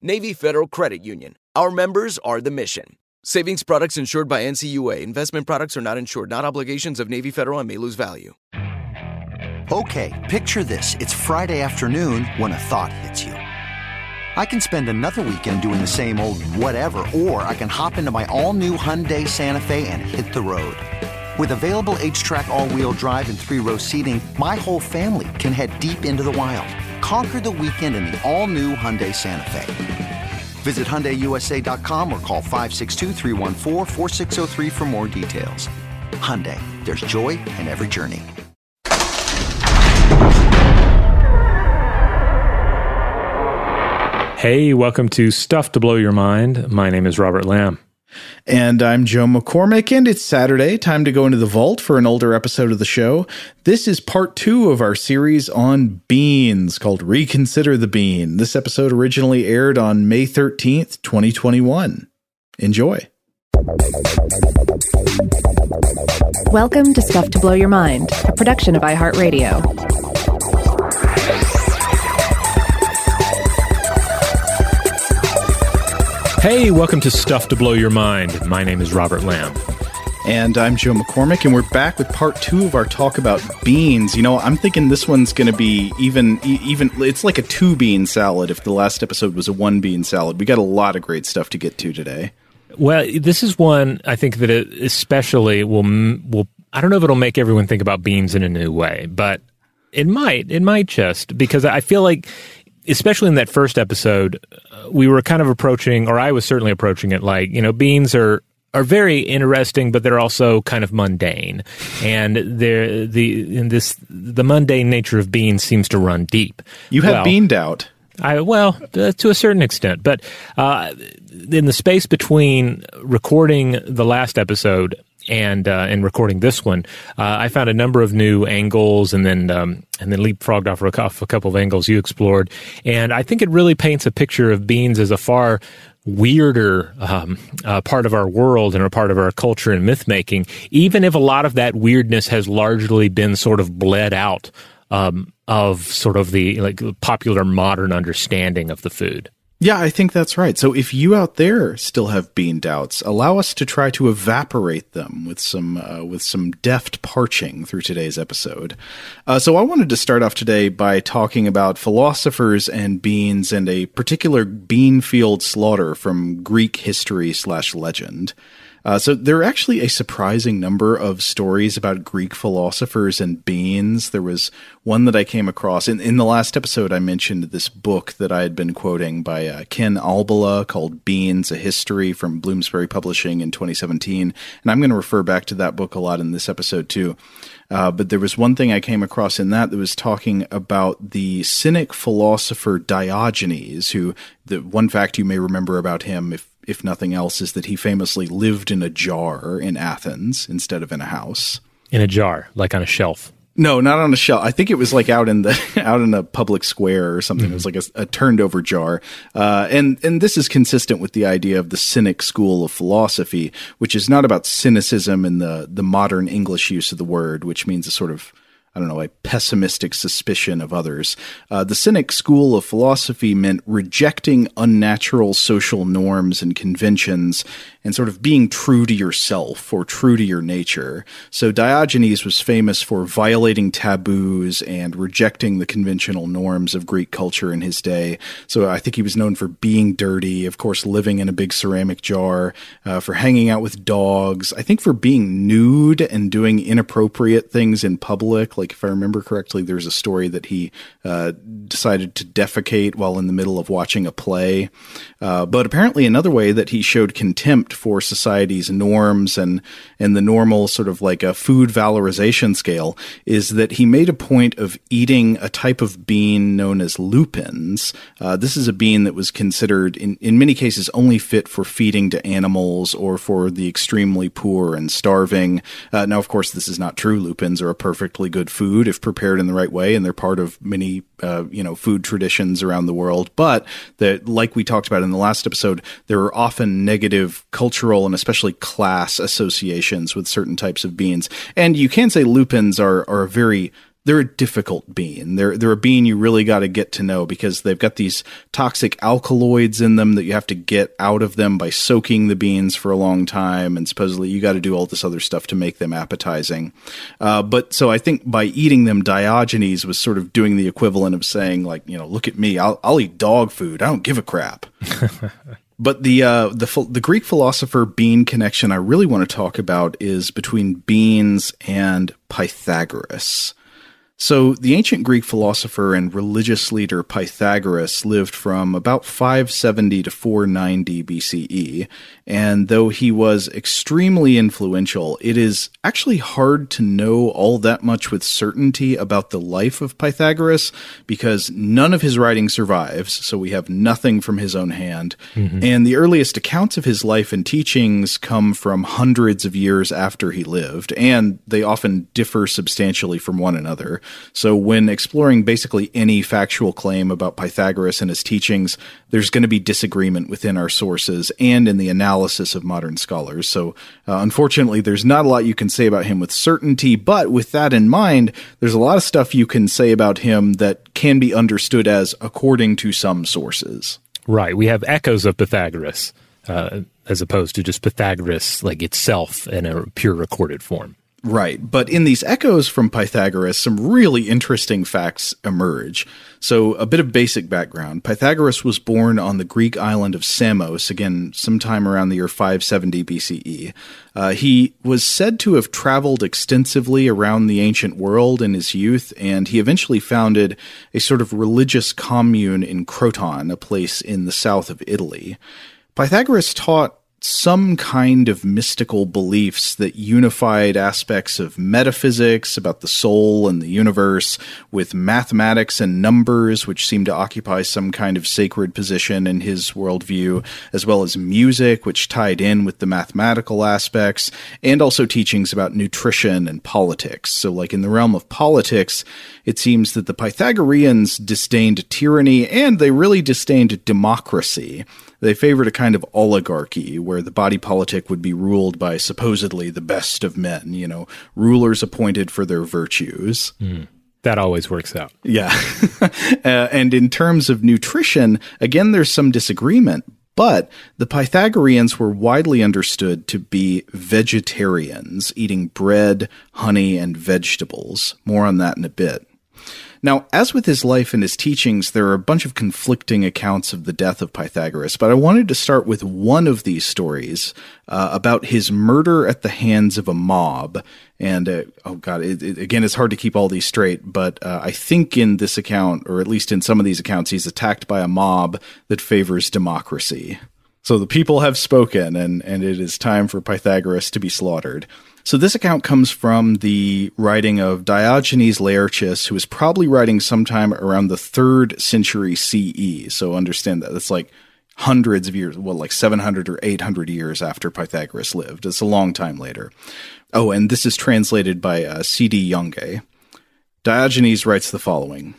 Navy Federal Credit Union. Our members are the mission. Savings products insured by NCUA. Investment products are not insured, not obligations of Navy Federal and may lose value. Okay, picture this. It's Friday afternoon when a thought hits you. I can spend another weekend doing the same old whatever, or I can hop into my all new Hyundai Santa Fe and hit the road. With available HTRAC, all wheel drive, and three row seating, my whole family can head deep into the wild. Conquer the weekend in the all-new Hyundai Santa Fe. Visit HyundaiUSA.com or call 562 for more details. Hyundai, there's joy in every journey. Hey, welcome to Stuff to Blow Your Mind. My name is Robert Lamb. And I'm Joe McCormick, and it's Saturday. Time to go into the vault for an older episode of the show. This is part two of our series on beans called Reconsider the Bean. This episode originally aired on May 13th, 2021. Enjoy. Welcome to Stuff to Blow Your Mind, a production of iHeartRadio. Hey, welcome to Stuff to Blow Your Mind. My name is Robert Lamb. And I'm Joe McCormick, and we're back with part two of our talk about beans. You know, I'm thinking this one's going to be even, even, it's like a two bean salad if the last episode was a one bean salad. We got a lot of great stuff to get to today. Well, this is one I think that it especially will, will, I don't know if it'll make everyone think about beans in a new way, but it might, it might just because I feel like especially in that first episode, uh, we were kind of approaching, or I was certainly approaching it like, you know, beans are are very interesting, but they're also kind of mundane, and they're the in this the mundane nature of beans seems to run deep. You have well, beaned out. I well uh, to a certain extent, but uh, in the space between recording the last episode and uh, and recording this one, uh, I found a number of new angles, and then um, and then leapfrogged off a, couple of angles you explored, and I think it really paints a picture of beans as a far weirder um, uh, part of our world and a part of our culture and myth making, even if a lot of that weirdness has largely been sort of bled out um, of sort of the like popular modern understanding of the food. Yeah, I think that's right. So if you out there still have bean doubts, allow us to try to evaporate them with some uh, with some deft parching through today's episode. Uh, so I wanted to start off today by talking about philosophers and beans and a particular bean field slaughter from Greek history slash legend. Uh, so there are actually a surprising number of stories about Greek philosophers and beans. There was one that I came across in, in the last episode. I mentioned this book that I had been quoting by uh, Ken Albala called "Beans: A History" from Bloomsbury Publishing in 2017, and I'm going to refer back to that book a lot in this episode too. Uh, but there was one thing I came across in that that was talking about the Cynic philosopher Diogenes, who the one fact you may remember about him, if if nothing else, is that he famously lived in a jar in Athens instead of in a house. In a jar, like on a shelf. No, not on a shelf. I think it was like out in the out in a public square or something. Mm-hmm. It was like a, a, turned over jar. Uh, and and this is consistent with the idea of the Cynic school of philosophy, which is not about cynicism in the the modern English use of the word, which means a sort of I don't know, a pessimistic suspicion of others. Uh, the Cynic school of philosophy meant rejecting unnatural social norms and conventions and sort of being true to yourself or true to your nature. So Diogenes was famous for violating taboos and rejecting the conventional norms of Greek culture in his day. So I think he was known for being dirty, of course, living in a big ceramic jar, uh, for hanging out with dogs. I think for being nude and doing inappropriate things in public. Like if I remember correctly, there's a story that he uh, decided to defecate while in the middle of watching a play. Uh, but apparently, another way that he showed contempt for society's norms and and the normal sort of like a food valorization scale is that he made a point of eating a type of bean known as lupins. Uh, this is a bean that was considered in in many cases only fit for feeding to animals or for the extremely poor and starving. Uh, now, of course, this is not true. Lupins are a perfectly good food if prepared in the right way, and they're part of many uh, you know food traditions around the world. But that, like we talked about in the last episode, there are often negative cultural and especially class associations with certain types of beans. And you can say lupins are, are a very they're a difficult bean. They're they're a bean you really got to get to know because they've got these toxic alkaloids in them that you have to get out of them by soaking the beans for a long time, and supposedly you got to do all this other stuff to make them appetizing. Uh, but so I think by eating them, Diogenes was sort of doing the equivalent of saying like, you know, look at me, I'll I'll eat dog food. I don't give a crap. But the uh, the the Greek philosopher bean connection I really want to talk about is between beans and Pythagoras. So, the ancient Greek philosopher and religious leader Pythagoras lived from about 570 to 490 BCE, and though he was extremely influential, it is actually hard to know all that much with certainty about the life of Pythagoras because none of his writing survives, so we have nothing from his own hand. Mm-hmm. And the earliest accounts of his life and teachings come from hundreds of years after he lived, and they often differ substantially from one another. So when exploring basically any factual claim about Pythagoras and his teachings, there's going to be disagreement within our sources and in the analysis of modern scholars. So uh, unfortunately, there's not a lot you can say about him with certainty, but with that in mind, there's a lot of stuff you can say about him that can be understood as according to some sources. Right. We have echoes of Pythagoras. Uh, as opposed to just Pythagoras like itself in a pure recorded form. Right. But in these echoes from Pythagoras, some really interesting facts emerge. So, a bit of basic background Pythagoras was born on the Greek island of Samos, again, sometime around the year 570 BCE. Uh, he was said to have traveled extensively around the ancient world in his youth, and he eventually founded a sort of religious commune in Croton, a place in the south of Italy. Pythagoras taught some kind of mystical beliefs that unified aspects of metaphysics about the soul and the universe with mathematics and numbers, which seem to occupy some kind of sacred position in his worldview, as well as music, which tied in with the mathematical aspects, and also teachings about nutrition and politics. So, like in the realm of politics, it seems that the Pythagoreans disdained tyranny and they really disdained democracy. They favored a kind of oligarchy where the body politic would be ruled by supposedly the best of men, you know, rulers appointed for their virtues. Mm. That always works out. Yeah. uh, and in terms of nutrition, again, there's some disagreement, but the Pythagoreans were widely understood to be vegetarians, eating bread, honey, and vegetables. More on that in a bit. Now, as with his life and his teachings, there are a bunch of conflicting accounts of the death of Pythagoras, but I wanted to start with one of these stories uh, about his murder at the hands of a mob. And uh, oh god, it, it, again, it's hard to keep all these straight, but uh, I think in this account, or at least in some of these accounts, he's attacked by a mob that favors democracy. So the people have spoken, and, and it is time for Pythagoras to be slaughtered. So this account comes from the writing of Diogenes Laertius, who is probably writing sometime around the third century CE. So understand that it's like hundreds of years, well, like 700 or 800 years after Pythagoras lived. It's a long time later. Oh, and this is translated by uh, C.D. Yonge. Diogenes writes the following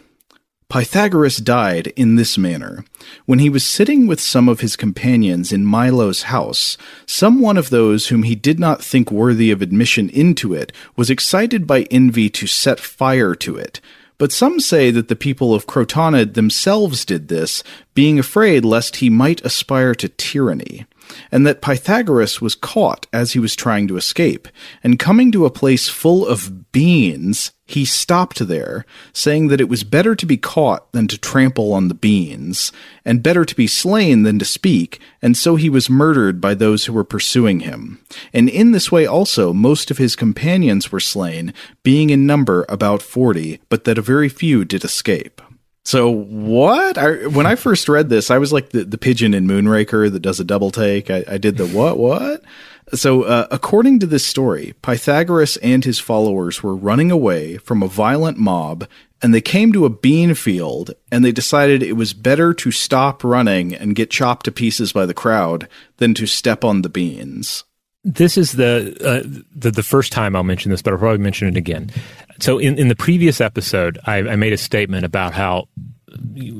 Pythagoras died in this manner. When he was sitting with some of his companions in Milo's house, some one of those whom he did not think worthy of admission into it was excited by envy to set fire to it. But some say that the people of Crotona themselves did this, being afraid lest he might aspire to tyranny and that Pythagoras was caught as he was trying to escape, and coming to a place full of beans, he stopped there, saying that it was better to be caught than to trample on the beans, and better to be slain than to speak, and so he was murdered by those who were pursuing him. And in this way also most of his companions were slain, being in number about forty, but that a very few did escape. So what? I, when I first read this, I was like the, the pigeon in Moonraker that does a double take. I, I did the what what. So uh, according to this story, Pythagoras and his followers were running away from a violent mob, and they came to a bean field, and they decided it was better to stop running and get chopped to pieces by the crowd than to step on the beans. This is the, uh, the the first time I'll mention this, but I'll probably mention it again. So in, in the previous episode, I, I made a statement about how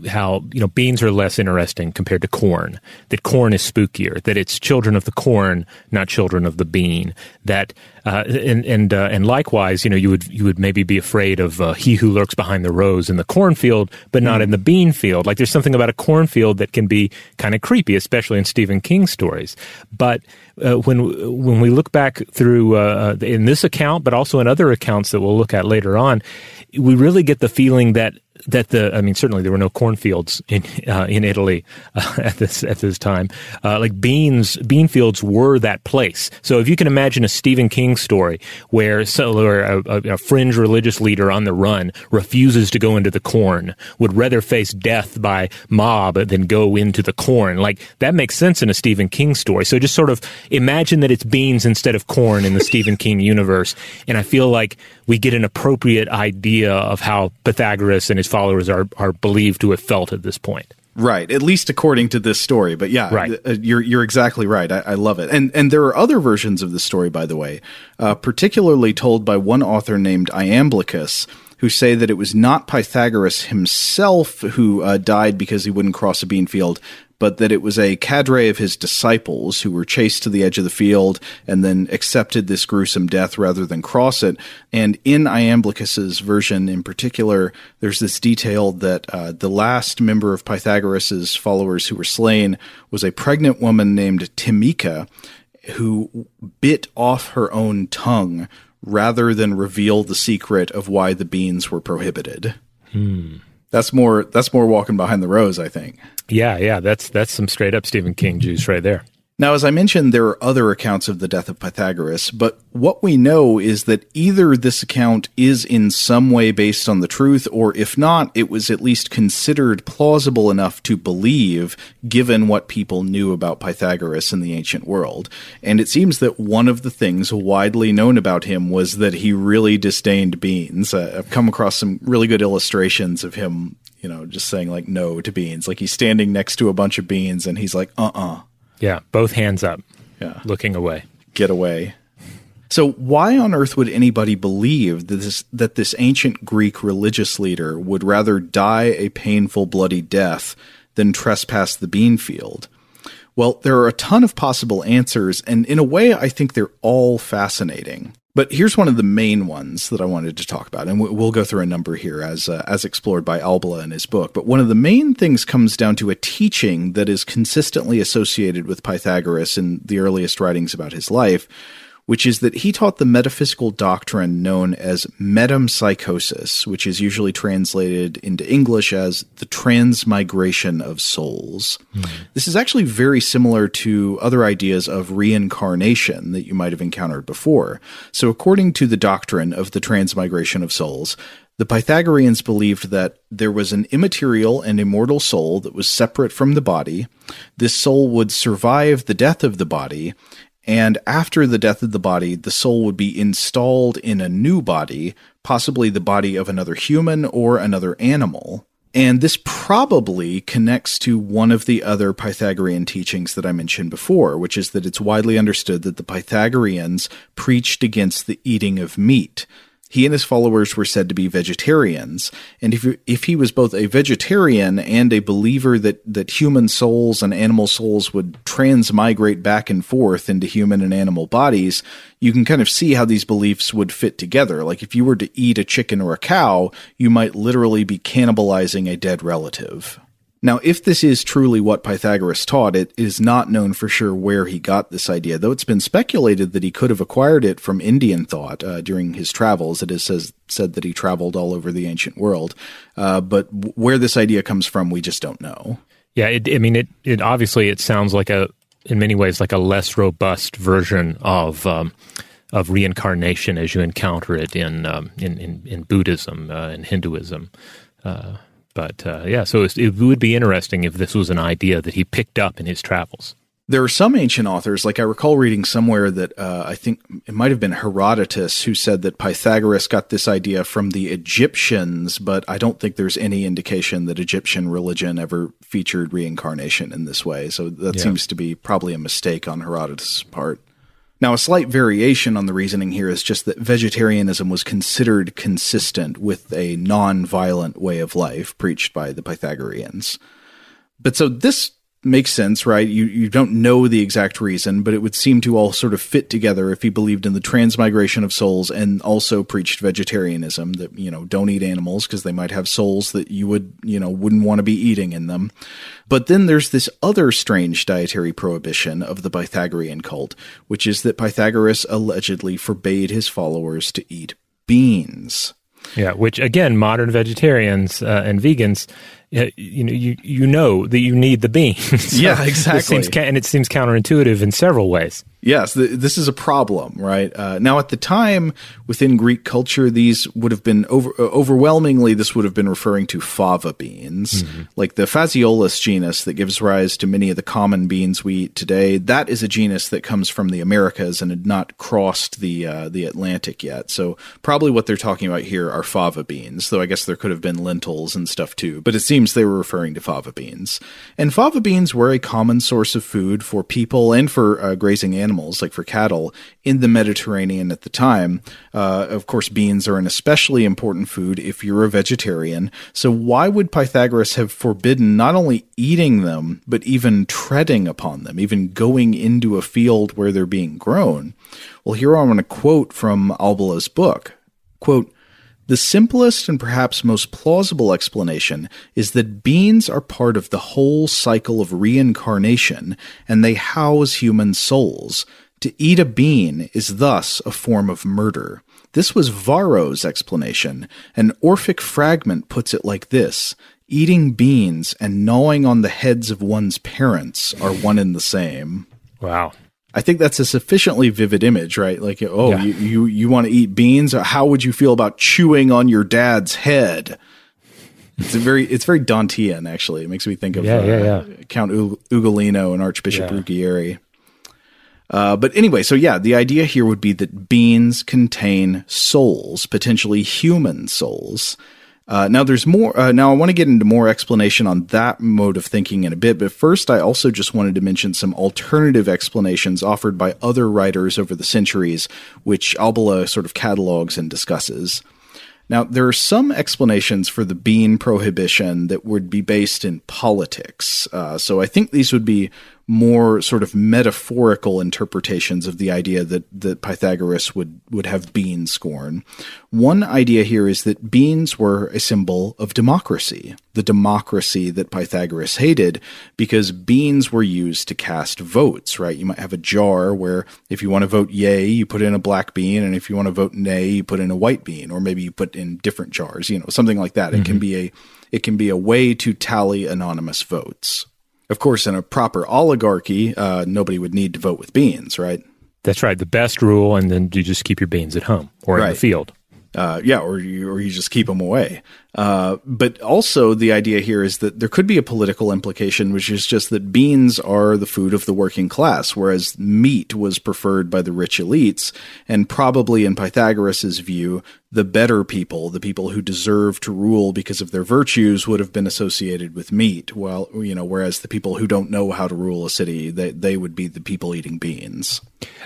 how you know beans are less interesting compared to corn. That corn is spookier. That it's children of the corn, not children of the bean. That uh, and and uh, and likewise, you know, you would you would maybe be afraid of uh, he who lurks behind the rows in the cornfield, but not mm. in the bean field. Like there's something about a cornfield that can be kind of creepy, especially in Stephen King stories. But uh, when when we look back through uh, uh, in this account, but also in other accounts that we'll look at later on, we really get the feeling that that the I mean certainly there were no cornfields in uh, in Italy uh, at this at this time. Uh, like beans bean fields were that place. So if you can imagine a Stephen King story where so a, a, fringe religious leader on the run refuses to go into the corn, would rather face death by mob than go into the corn. Like that makes sense in a Stephen King story. So just sort of imagine that it's beans instead of corn in the Stephen King universe, and I feel like we get an appropriate idea of how Pythagoras and his followers are, are believed to have felt at this point. Right, at least according to this story. But yeah, right. Uh, you're you're exactly right. I, I, love it, and and there are other versions of the story, by the way, uh, particularly told by one author named Iamblichus, who say that it was not Pythagoras himself who uh, died because he wouldn't cross a bean field, but that it was a cadre of his disciples who were chased to the edge of the field and then accepted this gruesome death rather than cross it. And in Iamblichus's version in particular, there's this detail that uh, the last member of Pythagoras's followers who were slain was a pregnant woman named Timycha who bit off her own tongue rather than reveal the secret of why the beans were prohibited. Hmm. That's more that's more walking behind the rows, I think. Yeah, yeah, that's that's some straight up Stephen King juice right there. Now, as I mentioned, there are other accounts of the death of Pythagoras, but what we know is that either this account is in some way based on the truth, or if not, it was at least considered plausible enough to believe, given what people knew about Pythagoras in the ancient world. And it seems that one of the things widely known about him was that he really disdained beans. Uh, I've come across some really good illustrations of him, you know, just saying like no to beans. Like he's standing next to a bunch of beans and he's like, uh uh-uh. uh yeah, both hands up. Yeah. Looking away. Get away. So why on earth would anybody believe that this that this ancient Greek religious leader would rather die a painful bloody death than trespass the bean field? Well, there are a ton of possible answers and in a way I think they're all fascinating. But here's one of the main ones that I wanted to talk about, and we'll go through a number here as uh, as explored by Albala in his book. But one of the main things comes down to a teaching that is consistently associated with Pythagoras in the earliest writings about his life, which is that he taught the metaphysical doctrine known as metempsychosis, which is usually translated into English as the transmigration of souls. Mm. This is actually very similar to other ideas of reincarnation that you might have encountered before. So, according to the doctrine of the transmigration of souls, the Pythagoreans believed that there was an immaterial and immortal soul that was separate from the body. This soul would survive the death of the body, and after the death of the body, the soul would be installed in a new body, possibly the body of another human or another animal. And this probably connects to one of the other Pythagorean teachings that I mentioned before, which is that it's widely understood that the Pythagoreans preached against the eating of meat. He and his followers were said to be vegetarians, and if if he was both a vegetarian and a believer that that human souls and animal souls would transmigrate back and forth into human and animal bodies, you can kind of see how these beliefs would fit together. Like if you were to eat a chicken or a cow, you might literally be cannibalizing a dead relative. Now, if this is truly what Pythagoras taught, it is not known for sure where he got this idea, though it's been speculated that he could have acquired it from Indian thought uh, during his travels. It is says, said that he traveled all over the ancient world, uh, but where this idea comes from, we just don't know. Yeah, it, I mean, it, it obviously it sounds like a, in many ways, like a less robust version of um, of reincarnation as you encounter it in um, in, in, in Buddhism uh, and Hinduism. Uh, but uh, yeah, so it would be interesting if this was an idea that he picked up in his travels. There are some ancient authors, like I recall reading somewhere that uh, I think it might have been Herodotus who said that Pythagoras got this idea from the Egyptians, but I don't think there's any indication that Egyptian religion ever featured reincarnation in this way. So that yeah. seems to be probably a mistake on Herodotus' part. Now, a slight variation on the reasoning here is just that vegetarianism was considered consistent with a non violent way of life preached by the Pythagoreans. But so this makes sense, right? You you don't know the exact reason, but it would seem to all sort of fit together if he believed in the transmigration of souls and also preached vegetarianism that you know don't eat animals because they might have souls that you would you know wouldn't want to be eating in them. But then there's this other strange dietary prohibition of the Pythagorean cult, which is that Pythagoras allegedly forbade his followers to eat beans. Yeah, which again, modern vegetarians uh, and vegans you know you you know that you need the beans. so yeah, exactly. Seems, and it seems counterintuitive in several ways. Yes, th- this is a problem, right? Uh, now, at the time, within Greek culture, these would have been over- uh, overwhelmingly. This would have been referring to fava beans, mm-hmm. like the Phaseolus genus that gives rise to many of the common beans we eat today. That is a genus that comes from the Americas and had not crossed the uh, the Atlantic yet. So, probably what they're talking about here are fava beans. Though I guess there could have been lentils and stuff too. But it seems they were referring to fava beans. And fava beans were a common source of food for people and for uh, grazing animals like for cattle, in the Mediterranean at the time. Uh, of course, beans are an especially important food if you're a vegetarian. So, why would Pythagoras have forbidden not only eating them, but even treading upon them, even going into a field where they're being grown? Well, here I want to quote from Albala's book. Quote, the simplest and perhaps most plausible explanation is that beans are part of the whole cycle of reincarnation and they house human souls. To eat a bean is thus a form of murder. This was Varro's explanation. An Orphic fragment puts it like this Eating beans and gnawing on the heads of one's parents are one and the same. Wow. I think that's a sufficiently vivid image, right? Like, oh, yeah. you, you, you want to eat beans? How would you feel about chewing on your dad's head? It's very it's very Dantean actually. It makes me think of yeah, uh, yeah, yeah. Count Ugolino and Archbishop Ruggieri. Uh, but anyway, so yeah, the idea here would be that beans contain souls, potentially human souls, uh, now, there's more. Uh, now, I want to get into more explanation on that mode of thinking in a bit, but first, I also just wanted to mention some alternative explanations offered by other writers over the centuries, which Albala sort of catalogs and discusses. Now, there are some explanations for the bean prohibition that would be based in politics. Uh, so I think these would be more sort of metaphorical interpretations of the idea that, that Pythagoras would, would have bean scorn. One idea here is that beans were a symbol of democracy, the democracy that Pythagoras hated, because beans were used to cast votes, right? You might have a jar where if you want to vote yay, you put in a black bean, and if you want to vote nay, you put in a white bean, or maybe you put in different jars, you know, something like that. Mm-hmm. It can mm-hmm. be a it can be a way to tally anonymous votes. Of course, in a proper oligarchy, uh, nobody would need to vote with beans, right? That's right. The best rule, and then you just keep your beans at home or right. in the field. Uh, yeah, or you, or you just keep them away. Uh, but also, the idea here is that there could be a political implication, which is just that beans are the food of the working class, whereas meat was preferred by the rich elites, and probably in Pythagoras' view, the better people, the people who deserve to rule because of their virtues, would have been associated with meat. While you know, whereas the people who don't know how to rule a city, they they would be the people eating beans.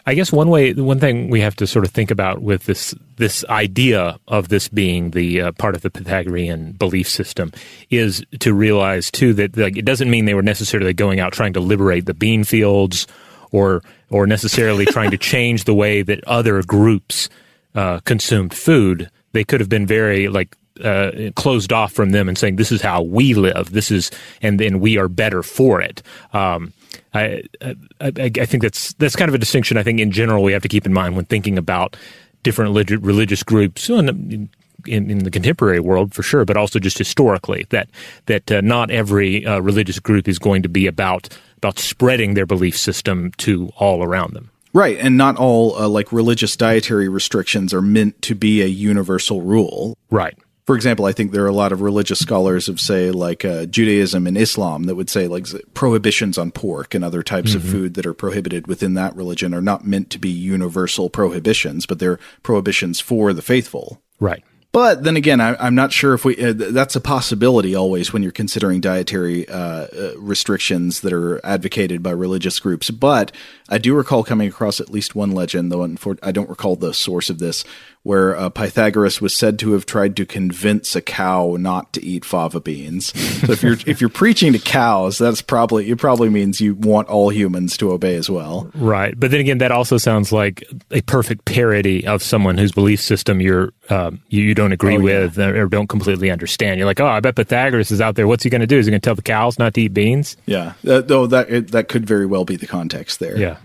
I guess one way, one thing we have to sort of think about with this this idea of this being the uh, part of the Pythagorean belief system is to realize too that like it doesn't mean they were necessarily going out trying to liberate the bean fields or or necessarily trying to change the way that other groups uh, consumed food, they could have been very like uh, closed off from them and saying this is how we live. This is and then we are better for it. Um, I, I, I think that's that's kind of a distinction. I think in general we have to keep in mind when thinking about different religious groups in, in, in, the contemporary world for sure, but also just historically that that uh, not every uh, religious group is going to be about about spreading their belief system to all around them. Right, and not all uh, like religious dietary restrictions are meant to be a universal rule. Right. For example, I think there are a lot of religious scholars of, say, like uh, Judaism and Islam that would say like prohibitions on pork and other types mm-hmm. of food that are prohibited within that religion are not meant to be universal prohibitions, but they're prohibitions for the faithful. Right. But then again, I, am not sure if we uh, that's a possibility always when you're considering dietary uh, uh, restrictions that are advocated by religious groups. But I do recall coming across at least one legend, though I don't recall the source of this, where uh, Pythagoras was said to have tried to convince a cow not to eat fava beans. So if you're if you're preaching to cows, that's probably it probably means you want all humans to obey as well. Right, but then again, that also sounds like a perfect parody of someone whose belief system you're um, you, you, don't agree oh, with yeah. or don't completely understand. You're like, oh, I bet Pythagoras is out there. What's he going to do? Is he going to tell the cows not to eat beans? Yeah, uh, though that it, that could very well be the context there. Yeah.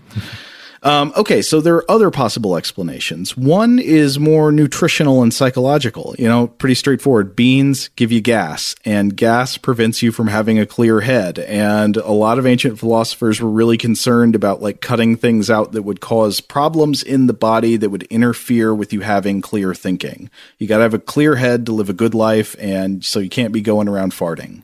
Um, okay, so there are other possible explanations. One is more nutritional and psychological. You know, pretty straightforward. Beans give you gas, and gas prevents you from having a clear head. And a lot of ancient philosophers were really concerned about like cutting things out that would cause problems in the body that would interfere with you having clear thinking. You got to have a clear head to live a good life, and so you can't be going around farting.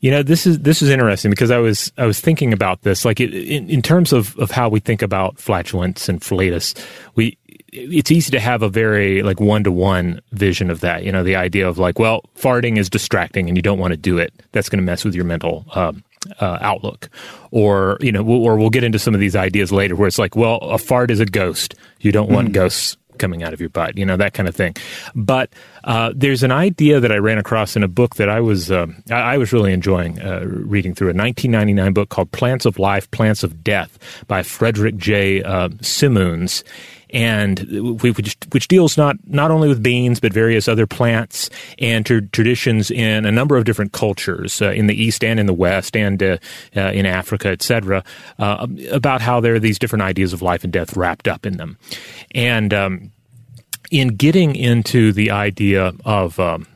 You know, this is this is interesting because I was I was thinking about this, like it, in, in terms of of how we think about flatulence and flatus. We it's easy to have a very like one to one vision of that. You know, the idea of like, well, farting is distracting and you don't want to do it. That's going to mess with your mental um, uh, outlook. Or you know, we'll, or we'll get into some of these ideas later where it's like, well, a fart is a ghost. You don't want mm. ghosts coming out of your butt, you know, that kind of thing. But uh, there's an idea that I ran across in a book that I was uh, I, was really enjoying uh, reading through a 1999 book called Plants of Life, Plants of Death by Frederick J. Uh, Simoons and which, which deals not not only with beans but various other plants and tra- traditions in a number of different cultures uh, in the east and in the west and uh, uh, in Africa, etc. Uh, about how there are these different ideas of life and death wrapped up in them, and um, in getting into the idea of um,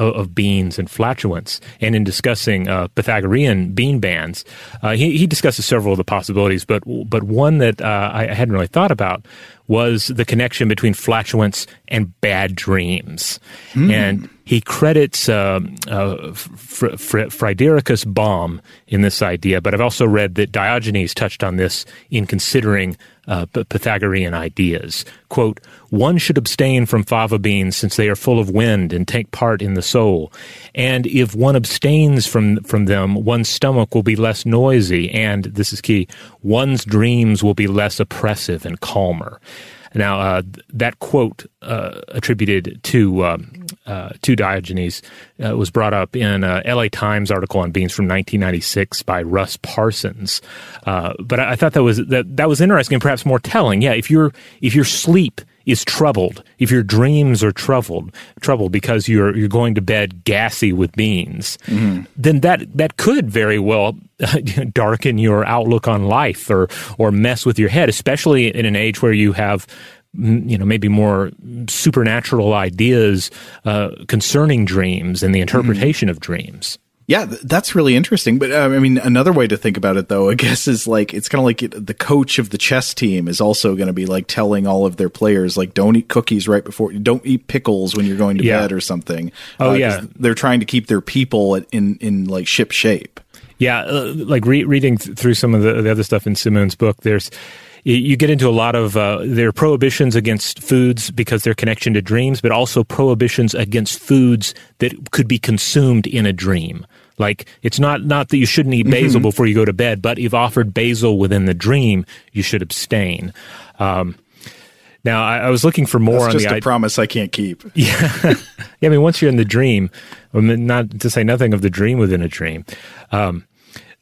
of, beans and flatulence. And in discussing uh, Pythagorean bean bands, uh, he, he, discusses several of the possibilities, but but one that uh, I hadn't really thought about was the connection between flatulence and bad dreams. Mm. And he credits uh, uh, Fr- Fr- Fridericus Baum in this idea, but I've also read that Diogenes touched on this in considering uh, Pythagorean ideas. Quote, one should abstain from fava beans since they are full of wind and take part in the soul. And if one abstains from, from them, one's stomach will be less noisy, and, this is key, one's dreams will be less oppressive and calmer. Now, uh, that quote uh, attributed to um, uh, to Diogenes uh, was brought up in a L.A. Times article on beans from 1996 by Russ Parsons. Uh, but I, I, thought that was that that was interesting and perhaps more telling. Yeah, if your if your sleep is troubled, if your dreams are troubled, troubled because you're you're going to bed gassy with beans, mm-hmm. then that that could very well darken your outlook on life or or mess with your head, especially in an age where you have you know maybe more supernatural ideas uh, concerning dreams and the interpretation mm-hmm. of dreams. Yeah, that's really interesting. But uh, I mean, another way to think about it, though, I guess, is like it's kind of like the coach of the chess team is also going to be like telling all of their players, like, don't eat cookies right before, don't eat pickles when you're going to Yeah. bed or something. Oh, Uh, yeah. they're trying to keep their people in in like ship shape. Yeah, uh, like re- reading th- through some of the, the other stuff in Simoons's book, there's you, you get into a lot of uh, there are prohibitions against foods because their connection to dreams, but also prohibitions against foods that could be consumed in a dream. Like it's not not that you shouldn't eat basil before you go to bed, but if offered basil within the dream, you should abstain. Um, now, I, I was looking for more That's on just the a i- promise I can't keep. yeah, I mean, once you're in the dream, I mean, not to say nothing of the dream within a dream. Um,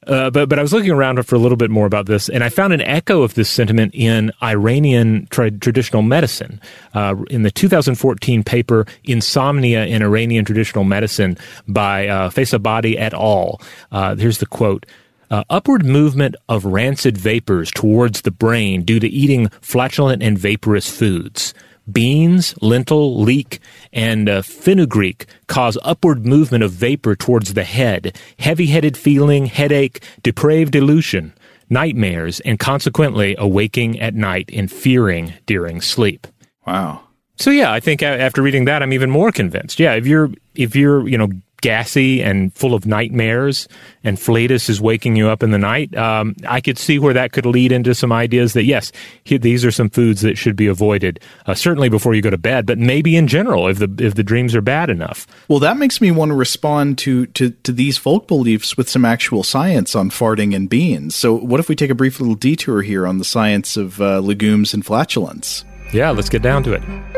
uh, but but I was looking around for a little bit more about this, and I found an echo of this sentiment in Iranian tra- traditional medicine. Uh, in the 2014 paper "Insomnia in Iranian Traditional Medicine" by uh, Feyzabadi et al. Uh, here's the quote. Uh, upward movement of rancid vapors towards the brain due to eating flatulent and vaporous foods. Beans, lentil, leek, and uh, fenugreek cause upward movement of vapor towards the head, heavy headed feeling, headache, depraved illusion, nightmares, and consequently awaking at night and fearing during sleep. Wow. So yeah, I think after reading that, I'm even more convinced. Yeah, if you're if you're you know gassy and full of nightmares, and flatus is waking you up in the night, um, I could see where that could lead into some ideas that yes, here, these are some foods that should be avoided. Uh, certainly before you go to bed, but maybe in general if the if the dreams are bad enough. Well, that makes me want to respond to, to, to these folk beliefs with some actual science on farting and beans. So, what if we take a brief little detour here on the science of uh, legumes and flatulence? Yeah, let's get down to it.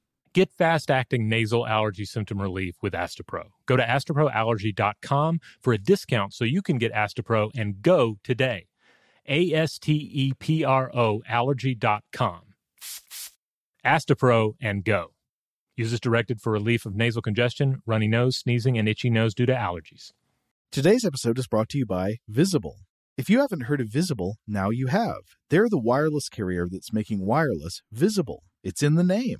Get fast acting nasal allergy symptom relief with Astepro. Go to asteproallergy.com for a discount so you can get Astepro and go today. A S T E P R O allergy.com. Astepro and go. Use directed for relief of nasal congestion, runny nose, sneezing, and itchy nose due to allergies. Today's episode is brought to you by Visible. If you haven't heard of Visible, now you have. They're the wireless carrier that's making wireless visible. It's in the name.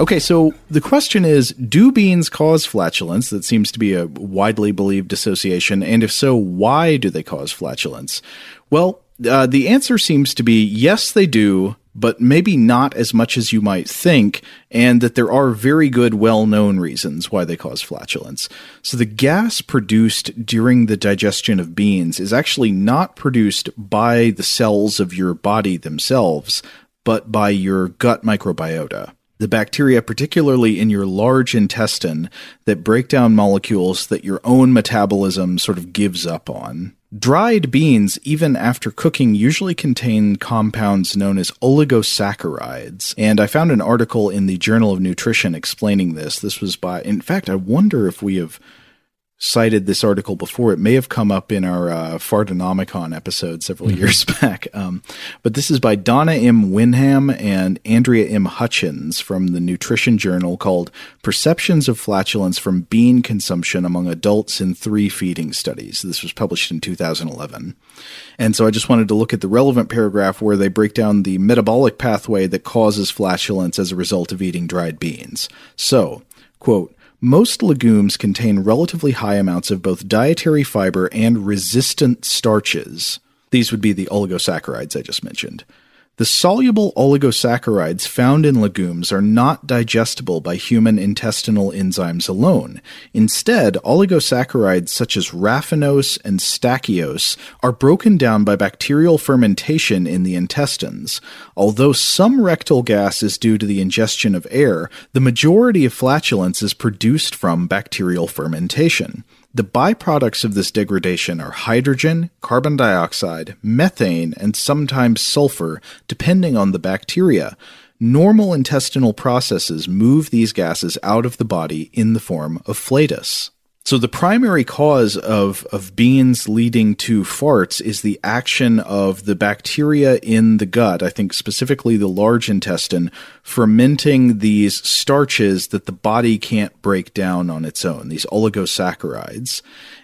Okay, so the question is Do beans cause flatulence? That seems to be a widely believed association. And if so, why do they cause flatulence? Well, uh, the answer seems to be yes, they do, but maybe not as much as you might think, and that there are very good, well known reasons why they cause flatulence. So, the gas produced during the digestion of beans is actually not produced by the cells of your body themselves, but by your gut microbiota the bacteria, particularly in your large intestine, that break down molecules that your own metabolism sort of gives up on. Dried beans, even after cooking, usually contain compounds known as oligosaccharides. And I found an article in the Journal of Nutrition explaining this. This was by, in fact, I wonder if we have cited this article before. It may have come up in our uh, Fartonomicon episode several mm-hmm. years back. Um, but this is by Donna M. Winham and Andrea M. Hutchins from the Nutrition Journal called Perceptions of Flatulence from Bean Consumption Among Adults in Three Feeding Studies. This was published in 2011. And so I just wanted to look at the relevant paragraph where they break down the metabolic pathway that causes flatulence as a result of eating dried beans. So, quote, most legumes contain relatively high amounts of both dietary fiber and resistant starches. These would be the oligosaccharides I just mentioned. The soluble oligosaccharides found in legumes are not digestible by human intestinal enzymes alone. Instead, oligosaccharides such as raffinose and stachyose are broken down by bacterial fermentation in the intestines. Although some rectal gas is due to the ingestion of air, the majority of flatulence is produced from bacterial fermentation. The byproducts of this degradation are hydrogen, carbon dioxide, methane, and sometimes sulfur, depending on the bacteria. Normal intestinal processes move these gases out of the body in the form of flatus. So the primary cause of, of beans leading to farts is the action of the bacteria in the gut, I think specifically the large intestine, fermenting these starches that the body can't break down on its own, these oligosaccharides.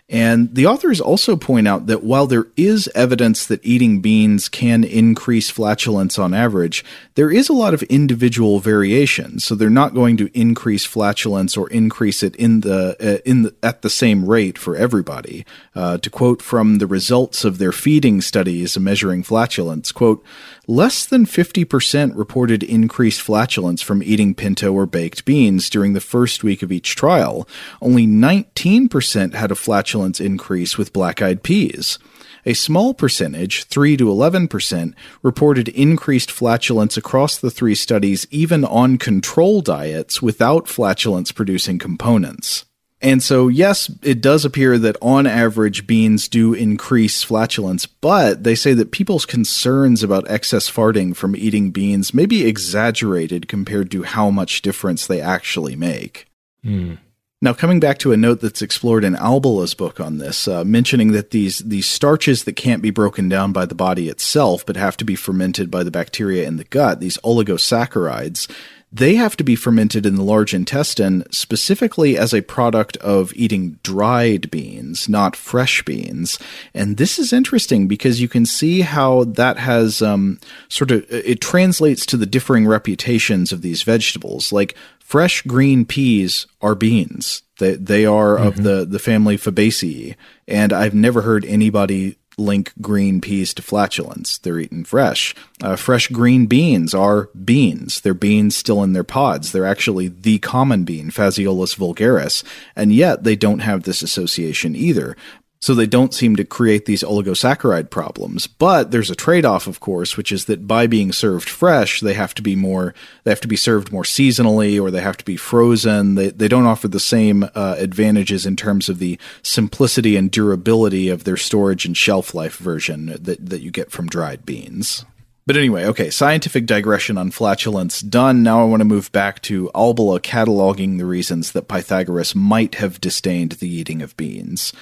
And the authors also point out that while there is evidence that eating beans can increase flatulence on average, there is a lot of individual variation. So they're not going to increase flatulence or increase it in the uh, in the, at the same rate for everybody. Uh, to quote from the results of their feeding studies measuring flatulence, quote, less than 50% reported increased flatulence from eating pinto or baked beans during the first week of each trial. Only 19% had a flatulence increase with black eyed peas. A small percentage, 3 to 11%, reported increased flatulence across the three studies even on control diets without flatulence producing components. And so, yes, it does appear that on average beans do increase flatulence, but they say that people's concerns about excess farting from eating beans may be exaggerated compared to how much difference they actually make. Mm. Now, coming back to a note that's explored in Albala's book on this, uh, mentioning that these these starches that can't be broken down by the body itself, but have to be fermented by the bacteria in the gut, these oligosaccharides, they have to be fermented in the large intestine specifically as a product of eating dried beans, not fresh beans. And this is interesting because you can see how that has um, sort of it translates to the differing reputations of these vegetables. Like fresh green peas are beans. They they are mm-hmm. of the the family Fabaceae, and I've never heard anybody link green peas to flatulence. They're eaten fresh. Uh, fresh green beans are beans. They're beans still in their pods. They're actually the common bean, Phaseolus vulgaris, and yet they don't have this association either. So they don't seem to create these oligosaccharide problems. But there's a trade-off, of course, which is that by being served fresh, they have to be more they have to be served more seasonally or they have to be frozen. They they don't offer the same uh, advantages in terms of the simplicity and durability of their storage and shelf life version that, that you get from dried beans. But anyway, okay, scientific digression on flatulence done. Now I want to move back to Albala cataloging the reasons that Pythagoras might have disdained the eating of beans.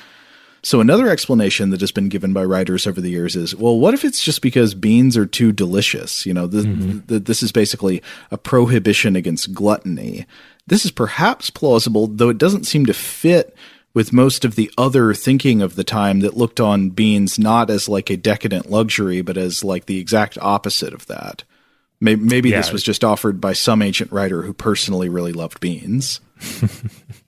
So another explanation that has been given by writers over the years is, well, what if it's just because beans are too delicious? You know, the, mm-hmm. the, this is basically a prohibition against gluttony. This is perhaps plausible, though it doesn't seem to fit with most of the other thinking of the time that looked on beans not as like a decadent luxury, but as like the exact opposite of that. Maybe, maybe yeah. this was just offered by some ancient writer who personally really loved beans.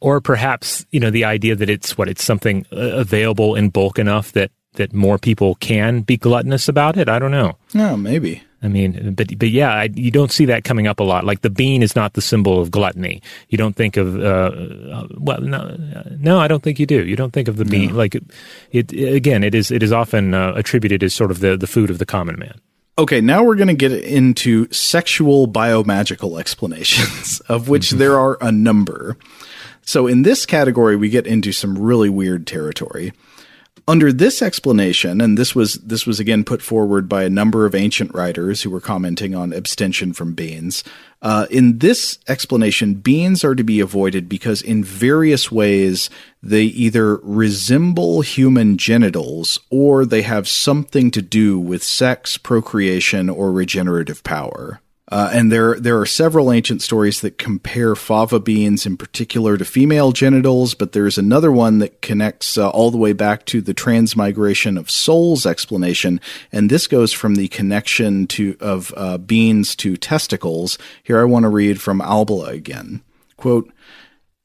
or perhaps you know the idea that it's what it's something uh, available in bulk enough that that more people can be gluttonous about it. I don't know. No, maybe. I mean, but but yeah, I, you don't see that coming up a lot. Like the bean is not the symbol of gluttony. You don't think of uh, uh well, no, no, I don't think you do. You don't think of the bean no. like it, it, Again, it is it is often uh, attributed as sort of the the food of the common man. Okay, now we're going to get into sexual biomagical explanations, of which mm-hmm. there are a number. So in this category, we get into some really weird territory. Under this explanation, and this was this was again put forward by a number of ancient writers who were commenting on abstention from beans. Uh, in this explanation, beans are to be avoided because in various ways they either resemble human genitals or they have something to do with sex, procreation, or regenerative power. Uh, and there there are several ancient stories that compare fava beans in particular to female genitals, but there's another one that connects uh, all the way back to the transmigration of souls explanation, and this goes from the connection to of uh, beans to testicles. Here I want to read from Albala again. Quote,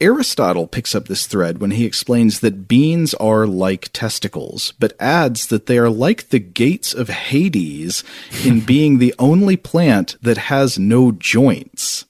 Aristotle picks up this thread when he explains that beans are like testicles, but adds that they are like the gates of Hades in being the only plant that has no joints.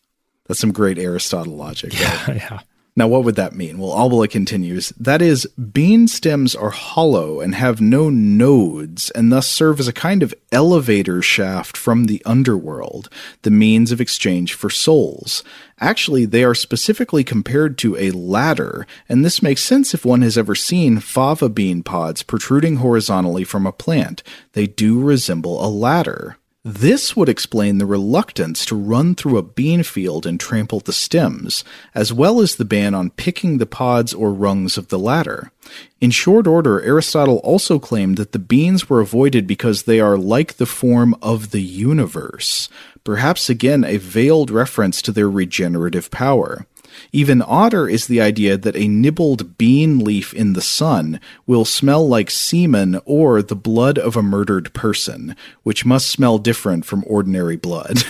That's some great Aristotle logic. Yeah, right? yeah. Now, what would that mean? Well, Albala continues, that is, bean stems are hollow and have no nodes, and thus serve as a kind of elevator shaft from the underworld, the means of exchange for souls. Actually, they are specifically compared to a ladder, and this makes sense if one has ever seen fava bean pods protruding horizontally from a plant. They do resemble a ladder. This would explain the reluctance to run through a bean field and trample the stems, as well as the ban on picking the pods or rungs of the ladder. In short order, Aristotle also claimed that the beans were avoided because they are like the form of the universe, perhaps again a veiled reference to their regenerative power. Even odder is the idea that a nibbled bean leaf in the sun will smell like semen or the blood of a murdered person, which must smell different from ordinary blood.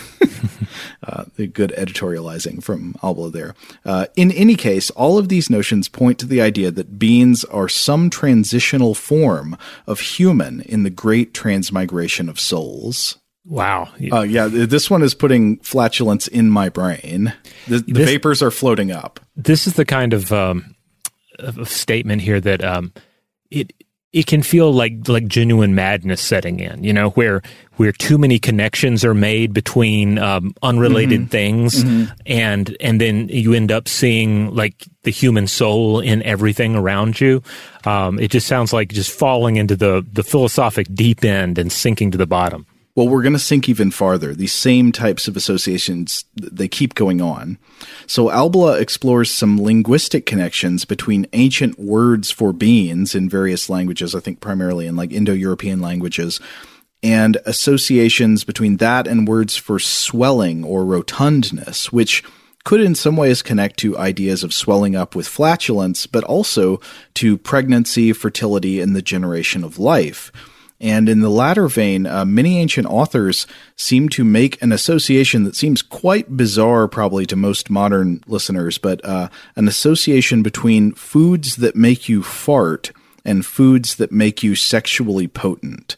uh, good editorializing from Albala there. Uh, in any case, all of these notions point to the idea that beans are some transitional form of human in the great transmigration of souls. Wow. Uh, yeah, this one is putting flatulence in my brain. The, the this, vapors are floating up. This is the kind of, um, of statement here that um, it it can feel like like genuine madness setting in. You know, where where too many connections are made between um, unrelated mm-hmm. things, mm-hmm. and and then you end up seeing like the human soul in everything around you. Um, it just sounds like just falling into the the philosophic deep end and sinking to the bottom. Well, we're going to sink even farther. These same types of associations, they keep going on. So Albala explores some linguistic connections between ancient words for beings in various languages, I think primarily in like Indo-European languages, and associations between that and words for swelling or rotundness, which could in some ways connect to ideas of swelling up with flatulence, but also to pregnancy, fertility, and the generation of life. And in the latter vein, uh, many ancient authors seem to make an association that seems quite bizarre, probably to most modern listeners, but uh, an association between foods that make you fart and foods that make you sexually potent.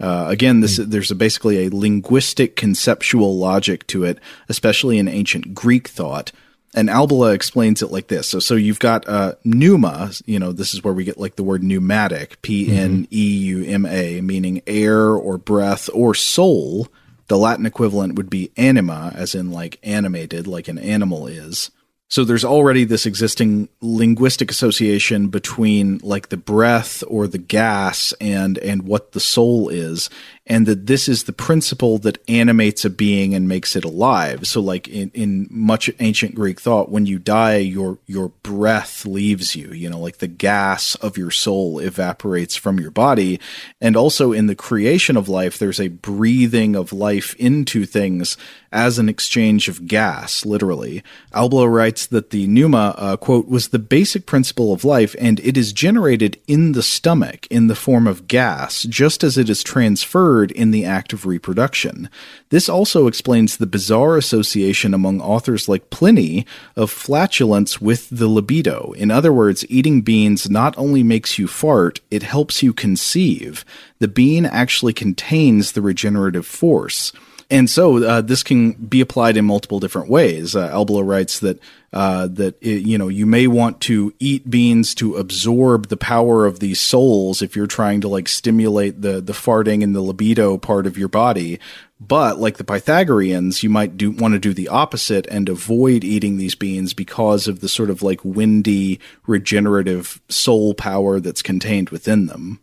Uh, again, this mm. there's a basically a linguistic conceptual logic to it, especially in ancient Greek thought, and Albala explains it like this. So, so you've got uh, pneuma. You know, this is where we get like the word pneumatic, P N E U M A, meaning air or breath or soul. The Latin equivalent would be anima, as in like animated, like an animal is. So there's already this existing linguistic association between like the breath or the gas and and what the soul is and that this is the principle that animates a being and makes it alive. So like in, in much ancient Greek thought, when you die, your your breath leaves you, you know, like the gas of your soul evaporates from your body. And also in the creation of life, there's a breathing of life into things as an exchange of gas, literally. Albala writes that the pneuma, uh, quote, was the basic principle of life, and it is generated in the stomach in the form of gas, just as it is transferred in the act of reproduction. This also explains the bizarre association among authors like Pliny of flatulence with the libido. In other words, eating beans not only makes you fart, it helps you conceive. The bean actually contains the regenerative force. And so uh, this can be applied in multiple different ways. Uh, writes that uh, that it, you know you may want to eat beans to absorb the power of these souls if you're trying to like stimulate the the farting and the libido part of your body. But like the Pythagoreans, you might do want to do the opposite and avoid eating these beans because of the sort of like windy regenerative soul power that's contained within them.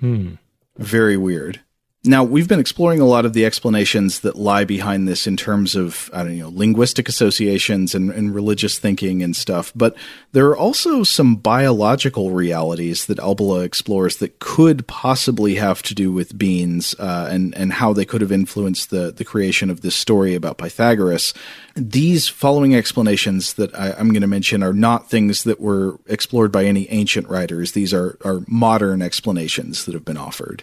Hmm. Very weird. Now, we've been exploring a lot of the explanations that lie behind this in terms of, I don't know, linguistic associations and, and, religious thinking and stuff, but there are also some biological realities that Albala explores that could possibly have to do with beans uh, and, and how they could have influenced the, the creation of this story about Pythagoras. These following explanations that I, I'm going to mention are not things that were explored by any ancient writers. These are, are modern explanations that have been offered.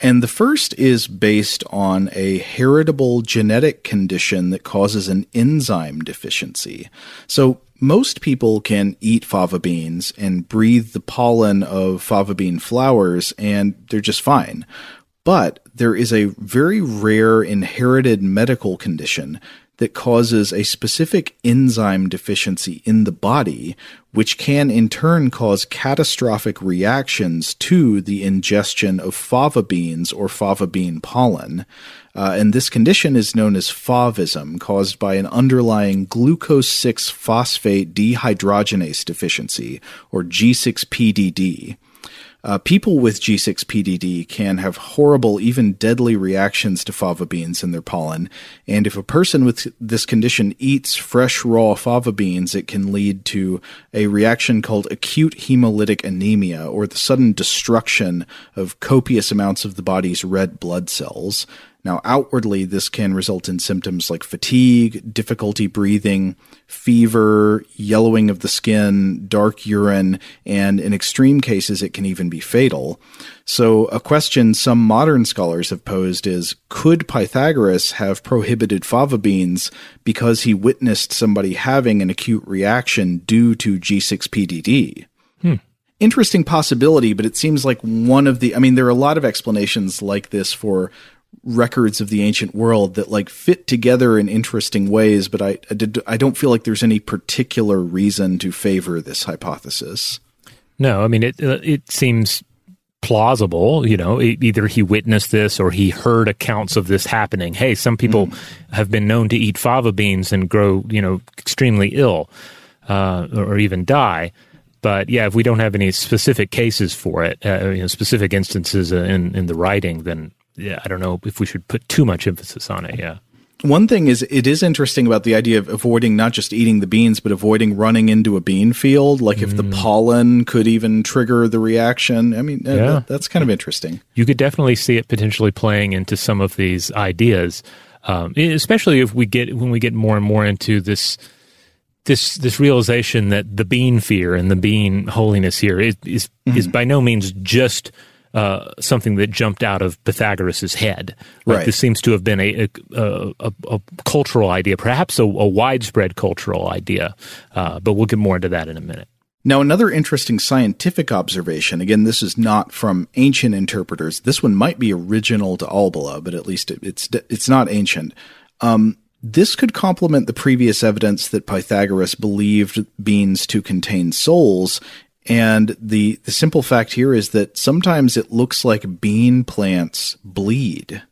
And the first is based on a heritable genetic condition that causes an enzyme deficiency. So most people can eat fava beans and breathe the pollen of fava bean flowers and they're just fine. But there is a very rare inherited medical condition that causes a specific enzyme deficiency in the body, which can in turn cause catastrophic reactions to the ingestion of fava beans or fava bean pollen. Uh, and this condition is known as favism, caused by an underlying glucose 6 phosphate dehydrogenase deficiency, or G6PDD. Uh, people with G6PDD can have horrible, even deadly reactions to fava beans and their pollen. And if a person with this condition eats fresh, raw fava beans, it can lead to a reaction called acute hemolytic anemia, or the sudden destruction of copious amounts of the body's red blood cells. Now, outwardly, this can result in symptoms like fatigue, difficulty breathing, fever, yellowing of the skin, dark urine, and in extreme cases, it can even be fatal. So, a question some modern scholars have posed is could Pythagoras have prohibited fava beans because he witnessed somebody having an acute reaction due to G6PDD? Hmm interesting possibility, but it seems like one of the I mean, there are a lot of explanations like this for records of the ancient world that like fit together in interesting ways, but I I, did, I don't feel like there's any particular reason to favor this hypothesis. No, I mean it. Uh, it seems plausible. You know, either he witnessed this or he heard accounts of this happening. Hey, some people mm. have been known to eat fava beans and grow, you know, extremely ill uh, or even die. But yeah, if we don't have any specific cases for it, uh, you know, specific instances in in the writing, then yeah, I don't know if we should put too much emphasis on it. Yeah. One thing is, it is interesting about the idea of avoiding not just eating the beans, but avoiding running into a bean field. Like if the Mm. pollen could even trigger the reaction. I mean, Yeah. that- that's kind of interesting. you could definitely see it potentially playing into some of these ideas, um, especially if we get when we get more and more into this this this realization that the bean fear and the bean holiness here is is, is by no means just. Uh, something that jumped out of Pythagoras's head. Right. This seems to have been a a, a, a cultural idea, perhaps a, widespread cultural idea. Uh, but we'll get more into that in a minute. Now, another interesting scientific observation. Again, this is not from ancient interpreters. This one might be original to Albala, but at least it, it's it's not ancient. Um, this could complement the previous evidence that Pythagoras believed beans to contain souls. And the, the simple fact here is that sometimes it looks like bean plants bleed.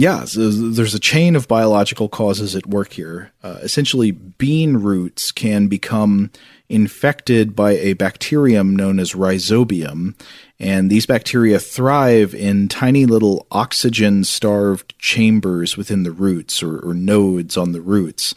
Yeah, so there's a chain of biological causes at work here. Uh, essentially, bean roots can become infected by a bacterium known as rhizobium, and these bacteria thrive in tiny little oxygen starved chambers within the roots or, or nodes on the roots.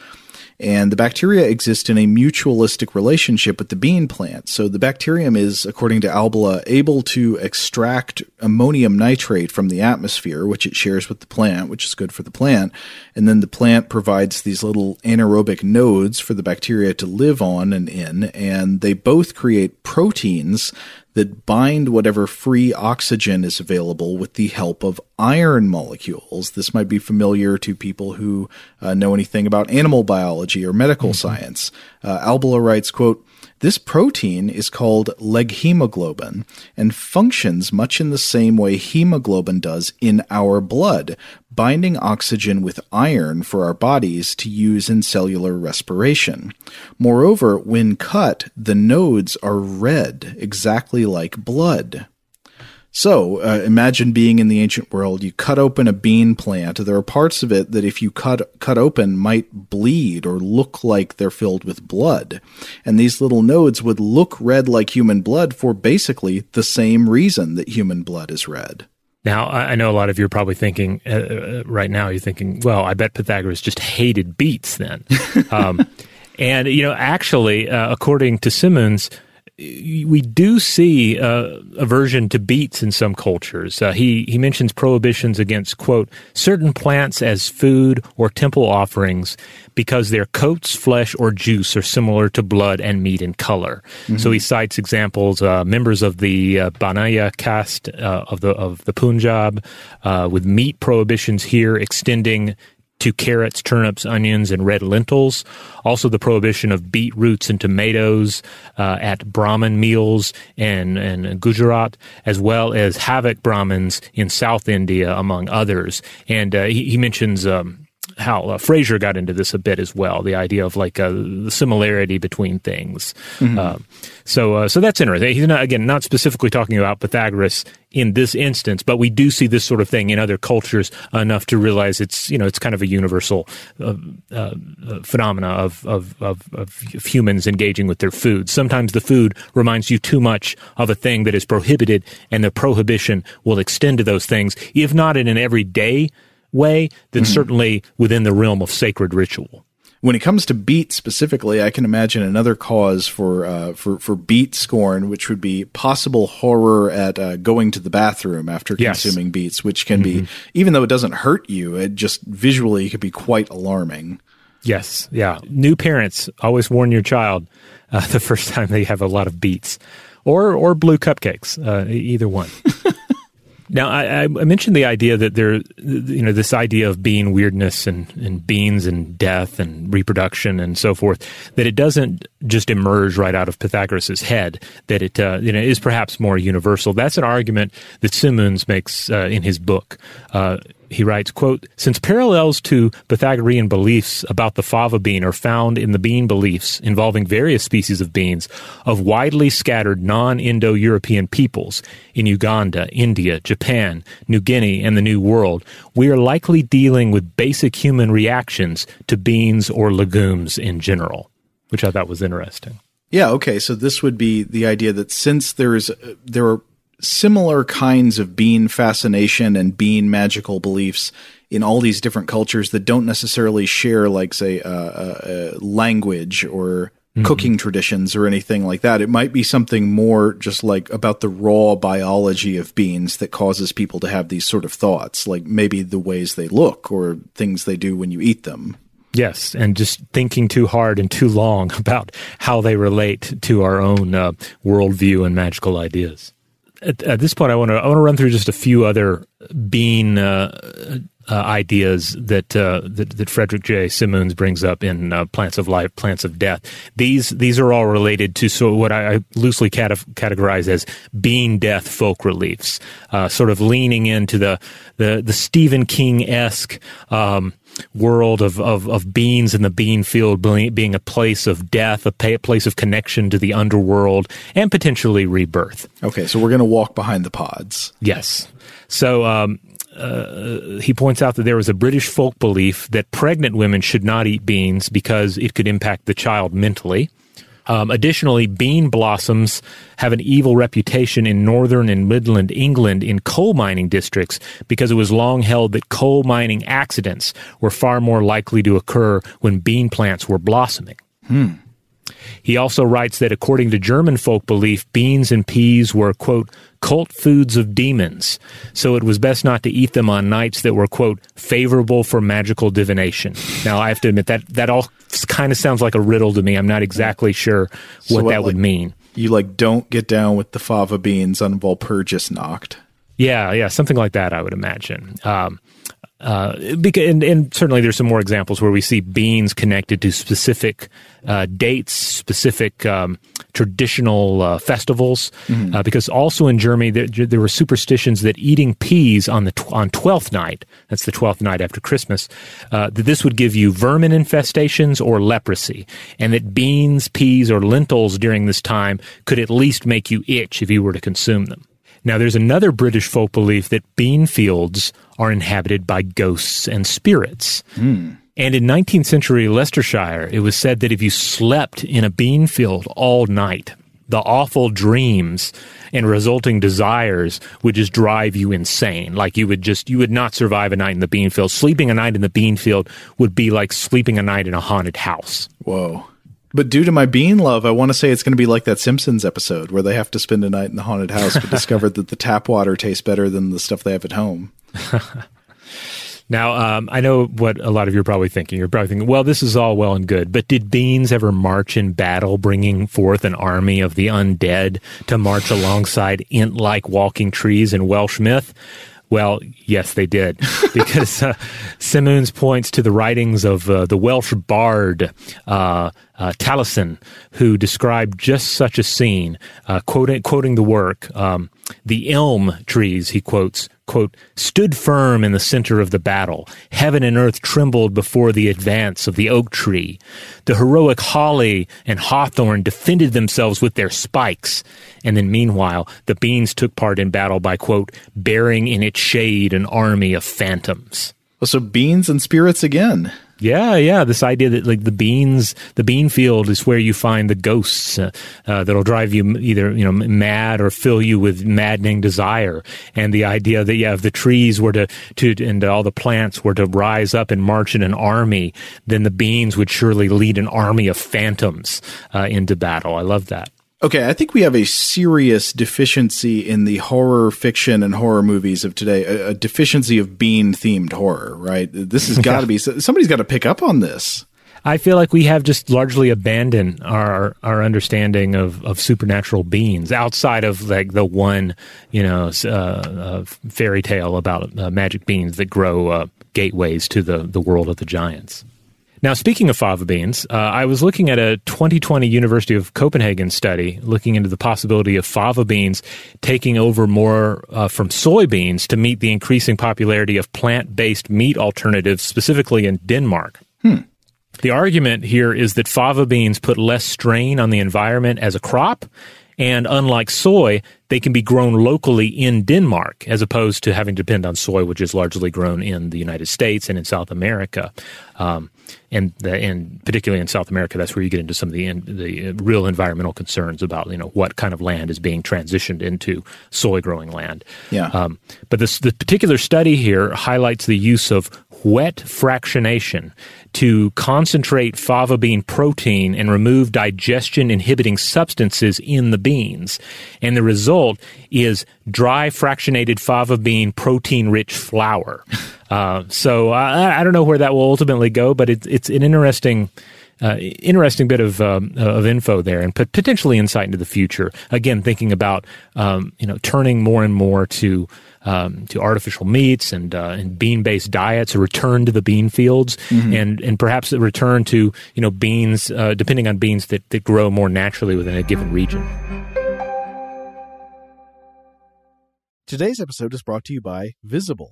And the bacteria exist in a mutualistic relationship with the bean plant. So the bacterium is, according to Albala, able to extract ammonium nitrate from the atmosphere, which it shares with the plant, which is good for the plant. And then the plant provides these little anaerobic nodes for the bacteria to live on and in. And they both create proteins that bind whatever free oxygen is available with the help of iron molecules. This might be familiar to people who uh, know anything about animal biology or medical science. Uh, Albala writes, quote, this protein is called leghemoglobin and functions much in the same way hemoglobin does in our blood, binding oxygen with iron for our bodies to use in cellular respiration. Moreover, when cut, the nodes are red, exactly like blood. So, uh, imagine being in the ancient world. You cut open a bean plant. There are parts of it that, if you cut cut open, might bleed or look like they're filled with blood. And these little nodes would look red like human blood for basically the same reason that human blood is red. Now, I know a lot of you are probably thinking uh, uh, right now, you're thinking, well, I bet Pythagoras just hated beets then. um, and, you know, actually, uh, according to Simoons, we do see uh, aversion to beets in some cultures. Uh, he he mentions prohibitions against quote certain plants as food or temple offerings because their coats, flesh, or juice are similar to blood and meat in color. So he cites examples uh, members of the uh, Banaya caste uh, of the of the Punjab uh, with meat prohibitions here extending to carrots, turnips, onions, and red lentils. Also, the prohibition of beet roots and tomatoes uh, at Brahmin meals and Gujarat, as well as Havik Brahmins in South India, among others. And uh, he, he mentions. Um, how uh, Frazer got into this a bit as well, the idea of like uh, the similarity between things. Um, so, uh, so that's interesting. He's not again not specifically talking about Pythagoras in this instance, but we do see this sort of thing in other cultures enough to realize it's you know it's kind of a universal uh, uh, uh, phenomena of, of of of humans engaging with their food. Sometimes the food reminds you too much of a thing that is prohibited, and the prohibition will extend to those things, if not in an everyday way, then certainly within the realm of sacred ritual. When it comes to beet specifically, I can imagine another cause for uh, for for beet scorn, which would be possible horror at uh, going to the bathroom after Yes. consuming beets, which can be even though it doesn't hurt you, it just visually could be quite alarming. Yes, yeah. New parents always warn your child uh, the first time they have a lot of beets, or or blue cupcakes, uh, either one. now, I, I mentioned the idea that there, you know, this idea of being weirdness and, and beings and death and reproduction and so forth, that it doesn't just emerge right out of Pythagoras's head. That it, uh, you know, is perhaps more universal. That's an argument that Simoons makes uh, in his book. Uh, he writes, quote, since parallels to Pythagorean beliefs about the fava bean are found in the bean beliefs involving various species of beans of widely scattered non-Indo-European peoples in Uganda, India, Japan, New Guinea, and the New World, we are likely dealing with basic human reactions to beans or legumes in general, which I thought was interesting. Yeah, okay. So this would be the idea that since there's uh, there are similar kinds of bean fascination and bean magical beliefs in all these different cultures that don't necessarily share, like, say, uh, uh, language or mm-hmm. cooking traditions or anything like that. It might be something more just like about the raw biology of beans that causes people to have these sort of thoughts, like maybe the ways they look or things they do when you eat them. Yes, and just thinking too hard and too long about how they relate to our own uh, worldview and magical ideas. At, at, this point, I want to I want to run through just a few other bean uh, uh, ideas that, uh, that, that Frederick J. Simoons brings up in uh, Plants of Life, Plants of Death. These these are all related to so what I, I loosely cat- categorize as bean death folk reliefs, uh, sort of leaning into the the, the Stephen King esque. Um, world of, of, of beans in the bean field being a place of death, a place of connection to the underworld, and potentially rebirth. Okay, so we're going to walk behind the pods. Yes. So um, uh, he points out that there was a British folk belief that pregnant women should not eat beans because it could impact the child mentally. Um, additionally, bean blossoms have an evil reputation in northern and midland England in coal mining districts because it was long held that coal mining accidents were far more likely to occur when bean plants were blossoming. Hmm. He also writes that according to German folk belief, beans and peas were, quote, cult foods of demons, so it was best not to eat them on nights that were, quote, favorable for magical divination. Now, I have to admit that that all kind of sounds like a riddle to me. I'm not exactly sure what, so what that like, would mean. You like don't get down with the fava beans on Walpurgisnacht. Yeah, yeah, something like that, I would imagine. Um, uh, because, and, and, certainly there's some more examples where we see beans connected to specific uh, dates, specific um, traditional uh, festivals. Mm-hmm. Uh, because also in Germany there, there, were superstitions that eating peas on the tw- on Twelfth night, that's the twelfth night after Christmas, uh, that this would give you vermin infestations or leprosy, and that beans, peas, or lentils during this time could at least make you itch if you were to consume them. Now, there's another British folk belief that bean fields are inhabited by ghosts and spirits. Mm. And in 19th century Leicestershire, it was said that if you slept in a bean field all night, the awful dreams and resulting desires would just drive you insane. Like you would just, you would not survive a night in the bean field. Sleeping a night in the bean field would be like sleeping a night in a haunted house. Whoa. But due to my bean love, I want to say it's going to be like that Simpsons episode where they have to spend a night in the haunted house but discover that the tap water tastes better than the stuff they have at home. now, um, I know what a lot of you are probably thinking. You're probably thinking, well, this is all well and good, but did beans ever march in battle, bringing forth an army of the undead to march alongside int like walking trees in Welsh myth? Well, yes, they did, because uh, Simoons points to the writings of uh, the Welsh bard uh, uh, Taliesin, who described just such a scene, uh, quoting, quoting the work. Um, the elm trees, he quotes, quote, stood firm in the center of the battle. Heaven and earth trembled before the advance of the oak tree. The heroic holly and hawthorn defended themselves with their spikes. And then meanwhile, the beans took part in battle by, quote, bearing in its shade an army of phantoms. so beans and spirits again. Yeah, yeah. This idea that like the beans, the bean field is where you find the ghosts uh, uh, that'll drive you either you know mad or fill you with maddening desire, and the idea that yeah, if the trees were to to and all the plants were to rise up and march in an army, then the beans would surely lead an army of phantoms uh, into battle. I love that. Okay, I think we have a serious deficiency in the horror fiction and horror movies of today. A, a deficiency of bean themed horror, right? This has got to be somebody's got to pick up on this. I feel like we have just largely abandoned our our understanding of, of supernatural beings outside of like the one you know uh, uh, fairy tale about uh, magic beans that grow uh, gateways to the the world of the giants. Now, speaking of fava beans, uh, I was looking at a 2020 University of Copenhagen study looking into the possibility of fava beans taking over more uh, from soybeans to meet the increasing popularity of plant based meat alternatives, specifically in Denmark. Hmm. The argument here is that fava beans put less strain on the environment as a crop And unlike soy, they can be grown locally in Denmark as opposed to having to depend on soy, which is largely grown in the United States and in South America. Um, and, the, and particularly in South America, that's where you get into some of the the real environmental concerns about you know what kind of land is being transitioned into soy growing land. Yeah. Um, but this the particular study here highlights the use of wet fractionation to concentrate fava bean protein and remove digestion inhibiting substances in the beans. And the result is dry fractionated fava bean protein rich flour. Uh, so I, I, don't know where that will ultimately go, but it, it's an interesting. Uh, interesting bit of um, of info there, and potentially insight into the future. Again, thinking about um, you know turning more and more to um, to artificial meats and uh, and bean based diets, a return to the bean fields, mm-hmm. and and perhaps a return to you know beans, uh, depending on beans that, that grow more naturally within a given region. Today's episode is brought to you by Visible.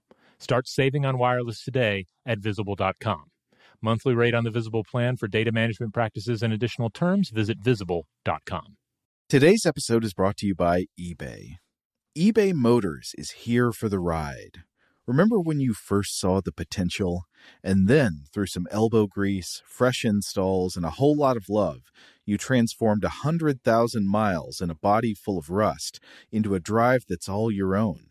Start saving on wireless today at visible.com. Monthly rate on the Visible plan for data management practices and additional terms, visit visible.com. Today's episode is brought to you by eBay. eBay Motors is here for the ride. Remember when you first saw the potential? And then, through some elbow grease, fresh installs, and a whole lot of love, you transformed a 100,000 miles and a body full of rust into a drive that's all your own.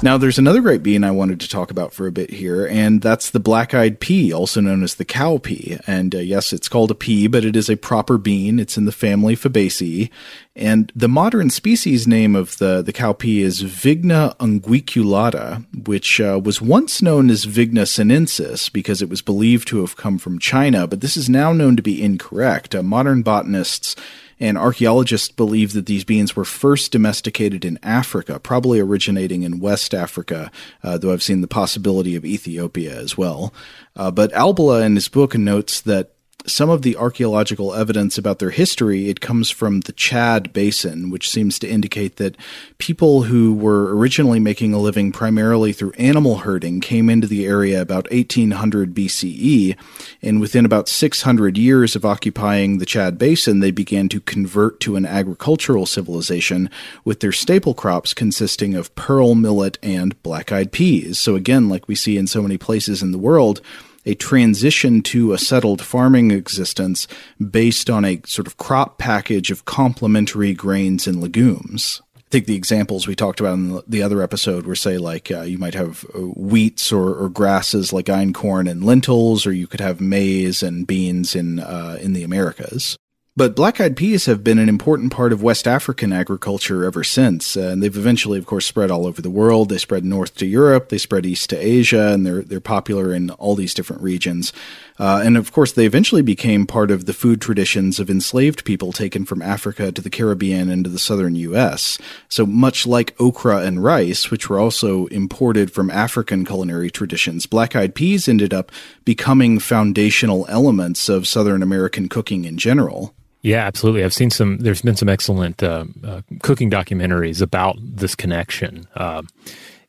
Now, there's another great bean I wanted to talk about for a bit here, and that's the black eyed pea, also known as the cow pea. And uh, yes, it's called a pea, but it is a proper bean. It's in the family Fabaceae. And the modern species name of the, the cow pea is Vigna unguiculata, which uh, was once known as Vigna sinensis because it was believed to have come from China, but this is now known to be incorrect. Uh, modern botanists and archaeologists believe that these beans were first domesticated in Africa, probably originating in West Africa, uh, though I've seen the possibility of Ethiopia as well. Uh, but Albala in his book notes that some of the archaeological evidence about their history, it comes from the Chad Basin, which seems to indicate that people who were originally making a living primarily through animal herding came into the area about 1800 BCE, and within about 600 years of occupying the Chad Basin, they began to convert to an agricultural civilization with their staple crops consisting of pearl millet and black-eyed peas. So again, like we see in so many places in the world, a transition to a settled farming existence based on a sort of crop package of complementary grains and legumes. I think the examples we talked about in the other episode were, say, like uh, you might have uh, wheats or, or, grasses like einkorn and lentils, or you could have maize and beans in uh, in the Americas. But black eyed peas have been an important part of West African agriculture ever since. Uh, and they've eventually, of course, spread all over the world. They spread north to Europe, they spread east to Asia, and they're, they're popular in all these different regions. Uh, and of course, they eventually became part of the food traditions of enslaved people taken from Africa to the Caribbean and to the southern U.S. So much like okra and rice, which were also imported from African culinary traditions, black eyed peas ended up becoming foundational elements of Southern American cooking in general. Yeah, absolutely. I've seen some. There's been some excellent uh, uh, cooking documentaries about this connection, uh,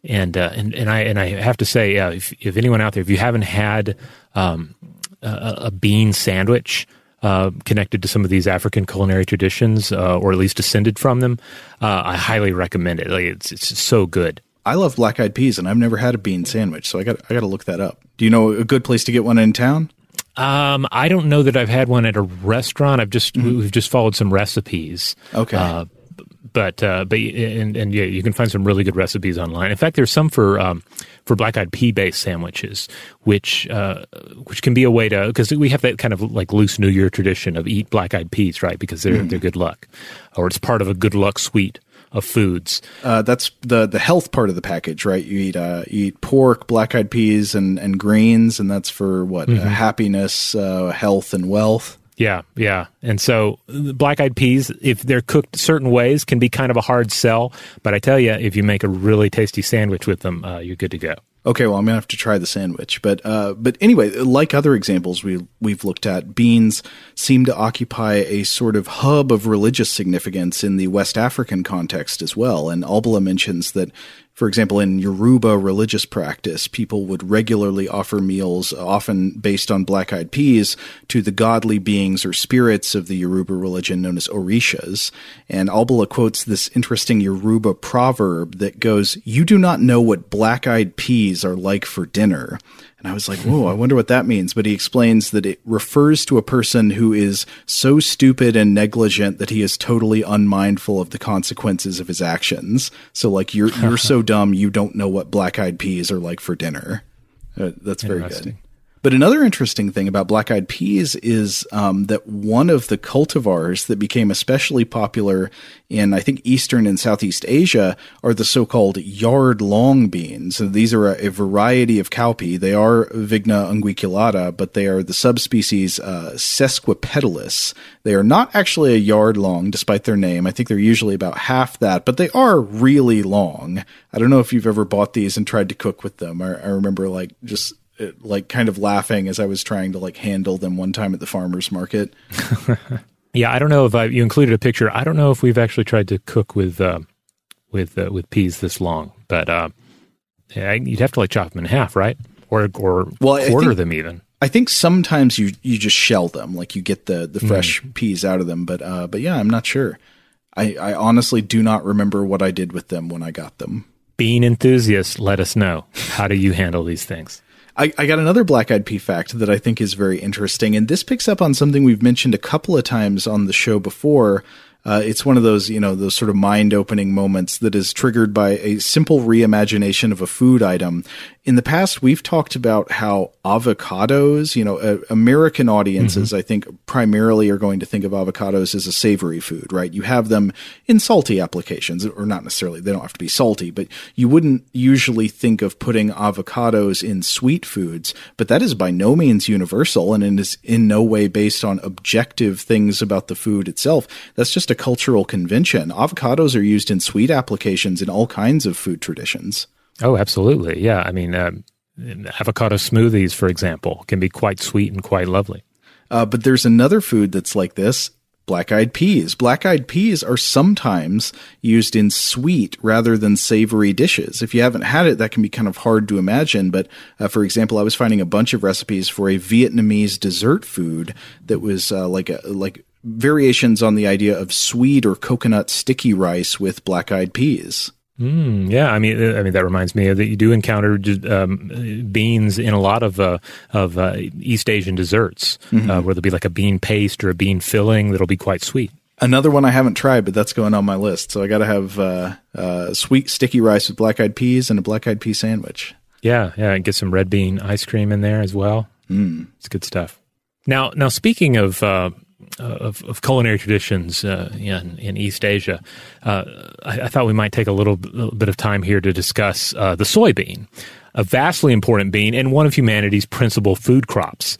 and uh, and and I and I have to say, if, if anyone out there, if you haven't had um, a, a, bean sandwich uh, connected to some of these African culinary traditions, uh, or at least descended from them, I highly recommend it. Like it's it's so good. I love black eyed peas, and I've never had a bean sandwich, so I got I got to look that up. Do you know a good place to get one in town? Um, I don't know that I've had one at a restaurant. I've just mm-hmm. we've just followed some recipes. Okay. Uh, but uh, but and, and yeah, you can find some really good recipes online. In fact, there's some for um, for black eyed pea based sandwiches, which uh, which can be a way to because we have that kind of like loose New Year tradition of eat black eyed peas, right? Because they're mm. they're good luck, or it's part of a good luck suite of foods. Uh, that's the the health part of the package, right? You eat uh, you eat pork, black eyed peas, and and grains, and that's for what uh, mm-hmm. uh, happiness, health, and wealth. Yeah, yeah. And so black eyed peas, if they're cooked certain ways, can be kind of a hard sell. But I tell you, if you make a really tasty sandwich with them, uh, you're good to go. Okay, well, I'm gonna have to try the sandwich, but uh, but anyway, like other examples we we've looked at, beans seem to occupy a sort of hub of religious significance in the West African context as well. And Albala mentions that for example, in Yoruba religious practice, people would regularly offer meals, often based on black eyed peas, to the godly beings or spirits of the Yoruba religion known as Orishas. And Albala quotes this interesting Yoruba proverb that goes, You do not know what black eyed peas are like for dinner. And I was like, whoa, I wonder what that means. But he explains that it refers to a person who is so stupid and negligent that he is totally unmindful of the consequences of his actions. So like you're you're so dumb you don't know what black eyed peas are like for dinner. Uh, that's very good. But another interesting thing about black eyed peas is um, that one of the cultivars that became especially popular in, I think, Eastern and Southeast Asia are the so called yard long beans. And these are a, a, variety of cowpea. They are Vigna unguiculata, but they are the subspecies uh. They are not actually a yard long, despite their name. I think they're usually about half that, but they are really long. I don't know if you've ever bought these and tried to cook with them. I, I remember like just like kind of laughing as I was trying to like handle them one time at the farmers market. yeah, I don't know if I, you included a picture. I don't know if we've actually tried to cook with uh, with uh, with peas this long, but uh, Yeah, you'd have to like chop them in half, right? Or or Well, quarter think- them even. I think sometimes you you just shell them, like you get the the fresh Mm. peas out of them. But uh, but yeah, I'm not sure. I, I honestly do not remember what I did with them when I got them. Bean enthusiasts, let us know. How do you handle these things? I, I got another black eyed pea fact that I think is very interesting, and this picks up on something we've mentioned a couple of times on the show before. Uh, it's one of those, you know, those sort of mind opening moments that is triggered by a simple reimagination of a food item. In the past, we've talked about how avocados, you know, uh, American audiences, I think, primarily are going to think of avocados as a savory food, right? You have them in salty applications, or not necessarily, they don't have to be salty, but you wouldn't usually think of putting avocados in sweet foods, but that is by no means universal and it is in no way based on objective things about the food itself. That's just a cultural convention. Avocados are used in sweet applications in all kinds of food traditions. Oh, absolutely. Yeah. I mean, um, avocado smoothies, for example, can be quite sweet and quite lovely. Uh, but there's another food that's like this black eyed peas. Black eyed peas are sometimes used in sweet rather than savory dishes. If you haven't had it, that can be kind of hard to imagine. But uh, for example, I was finding a bunch of recipes for a Vietnamese dessert food that was uh, like a, like variations on the idea of sweet or coconut sticky rice with black eyed peas. Mm, yeah, I mean, uh, I mean that reminds me that you do encounter um, beans in a lot of uh, of uh, East Asian desserts, uh, where there'll be like a bean paste or a bean filling that'll be quite sweet. Another one I haven't tried, but that's going on my list. So I got to have uh, uh, sweet sticky rice with black eyed peas and a black eyed pea sandwich. Yeah, yeah, and get some red bean ice cream in there as well. Mm. It's good stuff. Now, now speaking of uh, of, of culinary traditions uh, in in East Asia, uh, I, I thought we might take a little, little bit of time here to discuss uh, the soybean, a vastly important bean and one of humanity's principal food crops.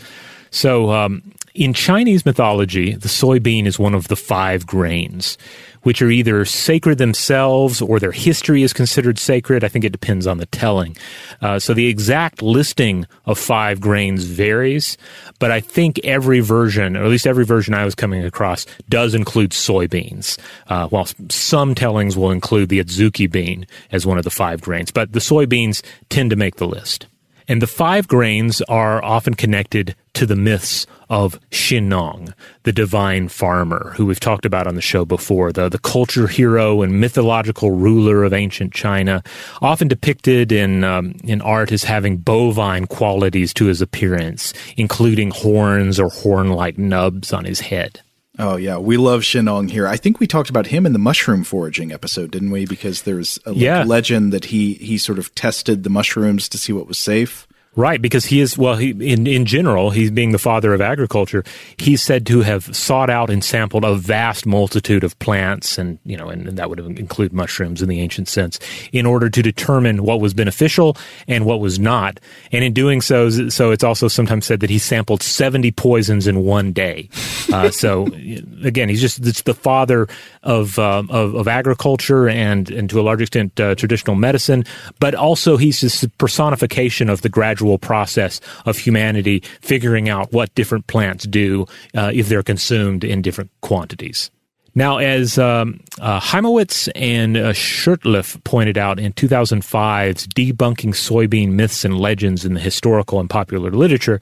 So, um, in Chinese mythology, the soybean is one of the five grains, which are either sacred themselves or their history is considered sacred. I think it depends on the telling. Uh, so the exact listing of five grains varies, but I think every version, or at least every version I was coming across, does include soybeans. Uh, while some tellings will include the adzuki bean as one of the five grains, but the soybeans tend to make the list. And the five grains are often connected to the myths of Shennong, the divine farmer, who we've talked about on the show before, the, the culture hero and mythological ruler of ancient China, often depicted in, um, in art as having bovine qualities to his appearance, including horns or horn like nubs on his head. Oh yeah, we love Shennong here. I think we talked about him in the mushroom foraging episode, didn't we? Because there's a Yeah. legend that he he sort of tested the mushrooms to see what was safe. Right, because he is well. He in in general, he's being the father of agriculture. He's said to have sought out and sampled a vast multitude of plants, and you know, and, and that would include mushrooms in the ancient sense, in order to determine what was beneficial and what was not. And in doing so, so it's also sometimes said that he sampled seventy poisons in one day. Uh, so again, he's just it's the father of, uh, of of agriculture and and to a large extent uh, traditional medicine, but also he's this personification of the gradual process of humanity figuring out what different plants do uh, if they're consumed in different quantities. Now, as um, uh, Hymowitz and uh, Shurtleff pointed out in 2005's Debunking Soybean Myths and Legends in the Historical and Popular Literature,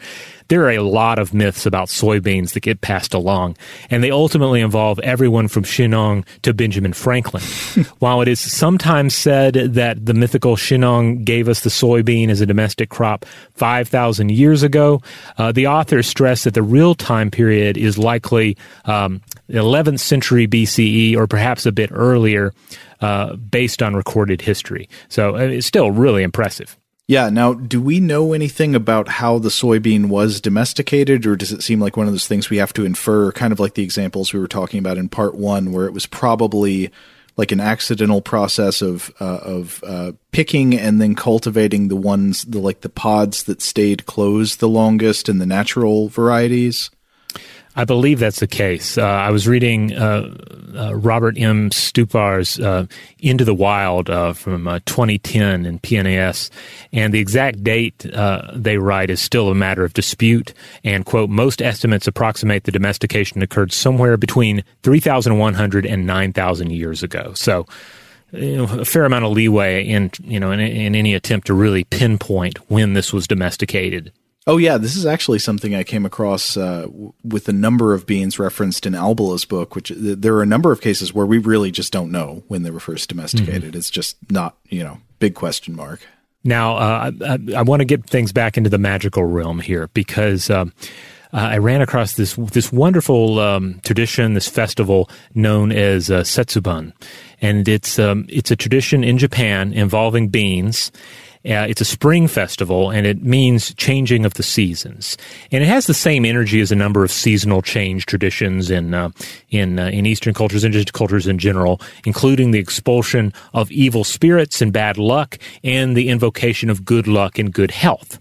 there are a lot of myths about soybeans that get passed along, and they ultimately involve everyone from Shennong to Benjamin Franklin. While it is sometimes said that the mythical Shennong gave us the soybean as a domestic crop 5,000 years ago, uh, the authors stress that the real time period is likely um, the 11th century BCE or perhaps a bit earlier, uh, based on recorded history. So uh, it's still really impressive. Yeah. Now, do we know anything about how the soybean was domesticated, or does it seem like one of those things we have to infer, kind of like the examples we were talking about in part one, where it was probably like an accidental process of uh, of uh, picking and then cultivating the ones, the like the pods that stayed closed the longest and the natural varieties? I believe that's the case. Uh, I was reading uh, uh, Robert M. Stupar's uh, Into the Wild uh, from uh, 2010 in PNAS, and the exact date they write is still a matter of dispute. And, quote, most estimates approximate the domestication occurred somewhere between 3,100 and 9,000 years ago. So you know, a fair amount of leeway in you know in, in any attempt to really pinpoint when this was domesticated. Oh yeah, this is actually something I came across uh, w- with a number of beans referenced in Albala's book. Which th- there are a number of cases where we really just don't know when they were first domesticated. It's just not you know big question mark. Now, uh, I, I want to get things back into the magical realm here because um, uh, I ran across this this wonderful um, tradition, this festival known as uh, Setsubun, and it's um, it's a tradition in Japan involving beans. Uh, it's a spring festival, and it means changing of the seasons. And it has the same energy as a number of seasonal change traditions in uh, in uh, in Eastern cultures and just cultures in general, including the expulsion of evil spirits and bad luck, and the invocation of good luck and good health.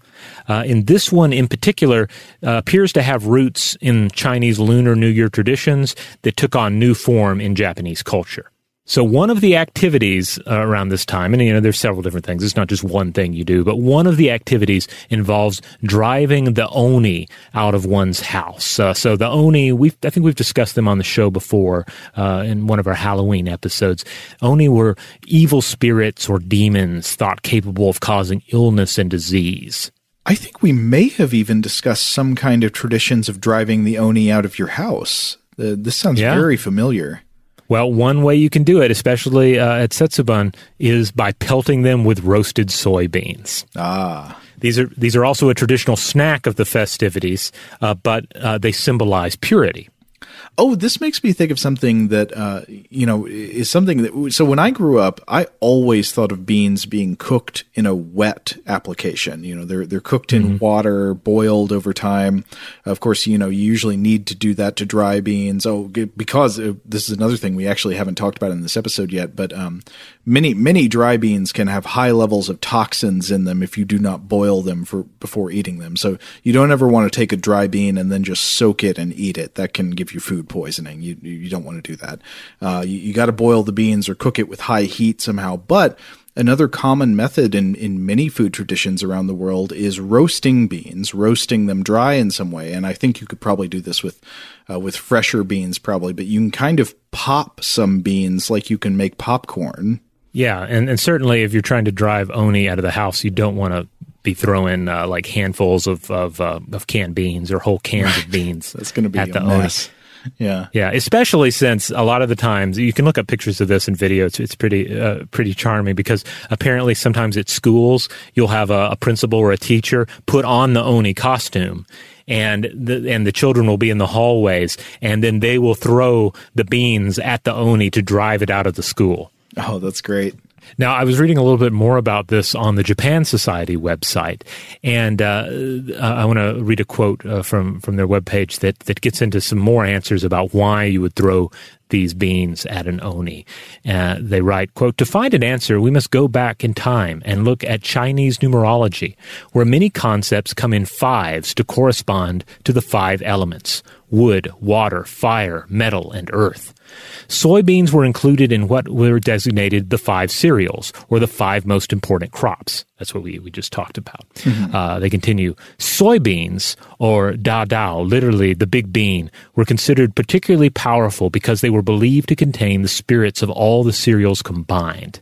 Uh, and this one in particular uh, appears to have roots in Chinese Lunar New Year traditions that took on new form in Japanese culture. So one of the activities uh, around this time, and you know, there's several different things. It's not just one thing you do, but one of the activities involves driving the oni out of one's house. Uh, so the oni, we I think we've discussed them on the show before uh, in one of our Halloween episodes. Oni were evil spirits or demons thought capable of causing illness and disease. I think we may have even discussed some kind of traditions of driving the oni out of your house. This sounds Yeah. very familiar. Well, one way you can do it, especially uh, at Setsubun, is by pelting them with roasted soybeans. Ah, These are these are also a traditional snack of the festivities, uh, but uh, they symbolize purity. Oh, this makes me think of something that uh, you know is something that. So when I grew up, I always thought of beans being cooked in a wet application. You know, they're they're cooked in water, boiled over time. Of course, you know you usually need to do that to dry beans. Oh, because uh, this is another thing we actually haven't talked about in this episode yet. But um, many many dry beans can have high levels of toxins in them if you do not boil them for before eating them. So you don't ever want to take a dry bean and then just soak it and eat it. That can give you food poisoning. You you don't want to do that. Uh, you you got to boil the beans or cook it with high heat somehow. But Another common method in, in many food traditions around the world is roasting beans, roasting them dry in some way. And I think you could probably do this with uh, with fresher beans, probably. But you can kind of pop some beans like you can make popcorn. Yeah, and, and certainly if you're trying to drive oni out of the house, you don't want to be throwing uh, like handfuls of of, uh, of canned beans or whole cans of beans. That's going to be at a the oni. mess. Yeah. Yeah, especially since a lot of the times you can look up pictures of this in video. It's, it's pretty uh, pretty charming because apparently sometimes at schools you'll have a, a principal or a teacher put on the oni costume. And the and the children will be in the hallways, and then they will throw the beans at the oni to drive it out of the school. Oh, that's great. Now, I was reading a little bit more about this on the Japan Society website, and uh, I want to read a quote uh, from from their webpage that that gets into some more answers about why you would throw these beans at an oni. Uh, they write, quote, to find an answer, we must go back in time and look at Chinese numerology, where many concepts come in fives to correspond to the five elements wood, water, fire, metal, and earth. Soybeans were included in what were designated the five cereals, or the five most important crops. That's what we, we just talked about. Uh, they continue soybeans, or da dao, literally the big bean, were considered particularly powerful because they were believed to contain the spirits of all the cereals combined.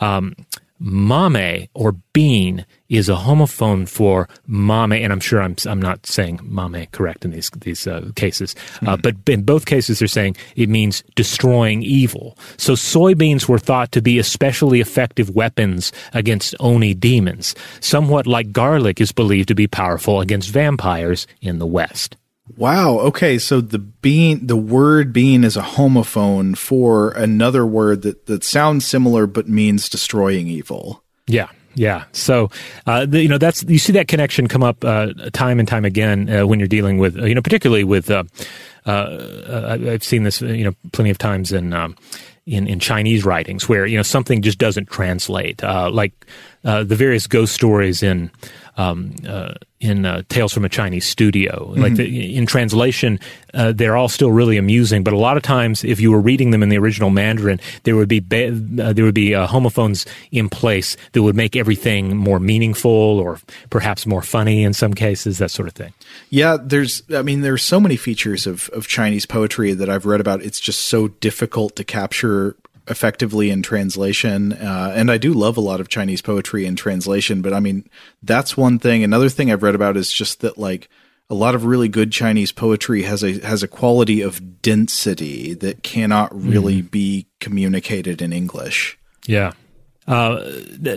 Um, mame or bean is a homophone for mame, and I'm sure I'm I'm not saying mame correct in these these uh, cases, uh, but in both cases they're saying it means destroying evil. So soybeans were thought to be especially effective weapons against oni demons, somewhat like garlic is believed to be powerful against vampires in the West. Wow. Okay. So the bean, the word bean is a homophone for another word that, that sounds similar but means destroying evil. Yeah. Yeah. So, uh, the, you know, that's, you see that connection come up, uh, time and time again, uh, when you're dealing with, uh, you know, particularly with, uh, uh, I've seen this, you know, plenty of times in, um, in, in Chinese writings where, you know, something just doesn't translate, like, the various ghost stories in, um, uh, in uh, Tales from a Chinese Studio. Like the, in translation, uh, they're all still really amusing. But a lot of times, if you were reading them in the original Mandarin, there would be ba- uh, there would be uh, homophones in place that would make everything more meaningful or perhaps more funny in some cases, that sort of thing. Yeah, there's I mean there's so many features of of Chinese poetry that I've read about. It's just so difficult to capture effectively in translation. Uh, and I do love a lot of Chinese poetry in translation, but I mean, that's one thing. Another thing I've read about is just that like a lot of really good Chinese poetry has a has a quality of density that cannot really mm. be communicated in English. Yeah. Uh,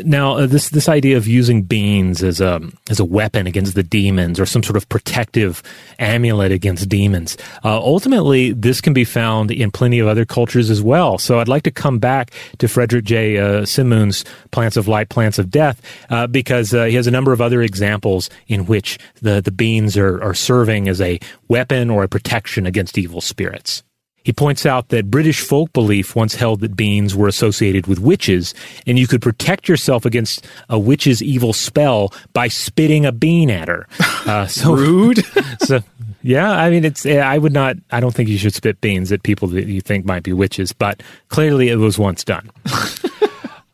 now, uh, this this idea of using beans as a as a weapon against the demons or some sort of protective amulet against demons, uh, ultimately this can be found in plenty of other cultures as well. So, I'd like to come back to Frederick J. Uh, Simoons's "Plants of Life, Plants of Death" uh, because uh, he has a number of other examples in which the the beans are are serving as a weapon or a protection against evil spirits. He points out that British folk belief once held that beans were associated with witches, and you could protect yourself against a witch's evil spell by spitting a bean at her. Uh, so rude. so, yeah, I mean, it's. I would not. I don't think you should spit beans at people that you think might be witches, but clearly it was once done.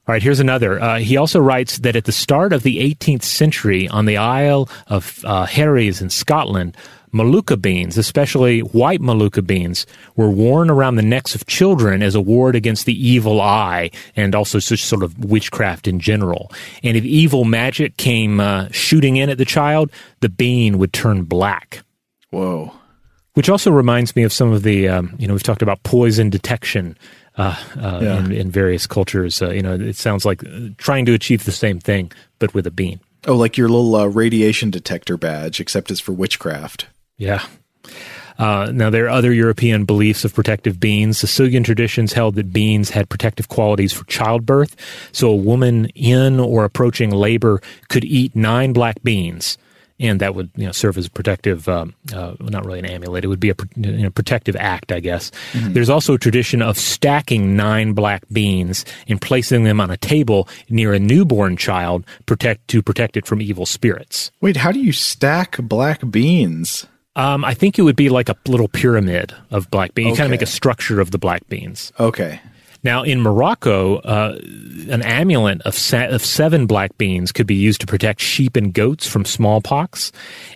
All right, here's another. Uh, he also writes that at the start of the 18th century, on the Isle of uh, Harris in Scotland, Molucca beans, especially white Molucca beans, were worn around the necks of children as a ward against the evil eye and also just sort of witchcraft in general. And if evil magic came uh, shooting in at the child, the bean would turn black. Whoa. Which also reminds me of some of the, um, you know, we've talked about poison detection uh, uh, yeah. in, in, various cultures. Uh, you know, it sounds like trying to achieve the same thing, but with a bean. Oh, like your little uh, radiation detector badge, except it's for witchcraft. Yeah. Uh, now, there are other European beliefs of protective beans. Sicilian traditions held that beans had protective qualities for childbirth. So, a woman in or approaching labor could eat nine black beans, and that would you know, serve as a protective, um, uh, not really an amulet. It would be a you know, protective act, I guess. Mm-hmm. There's also a tradition of stacking nine black beans and placing them on a table near a newborn child protect to protect it from evil spirits. Wait, how do you stack black beans? Um, I think it would be like a little pyramid of black beans. Okay. You kind of make a structure of the black beans. Okay. Now, in Morocco, uh, an amulet of, sa- of seven black beans could be used to protect sheep and goats from smallpox.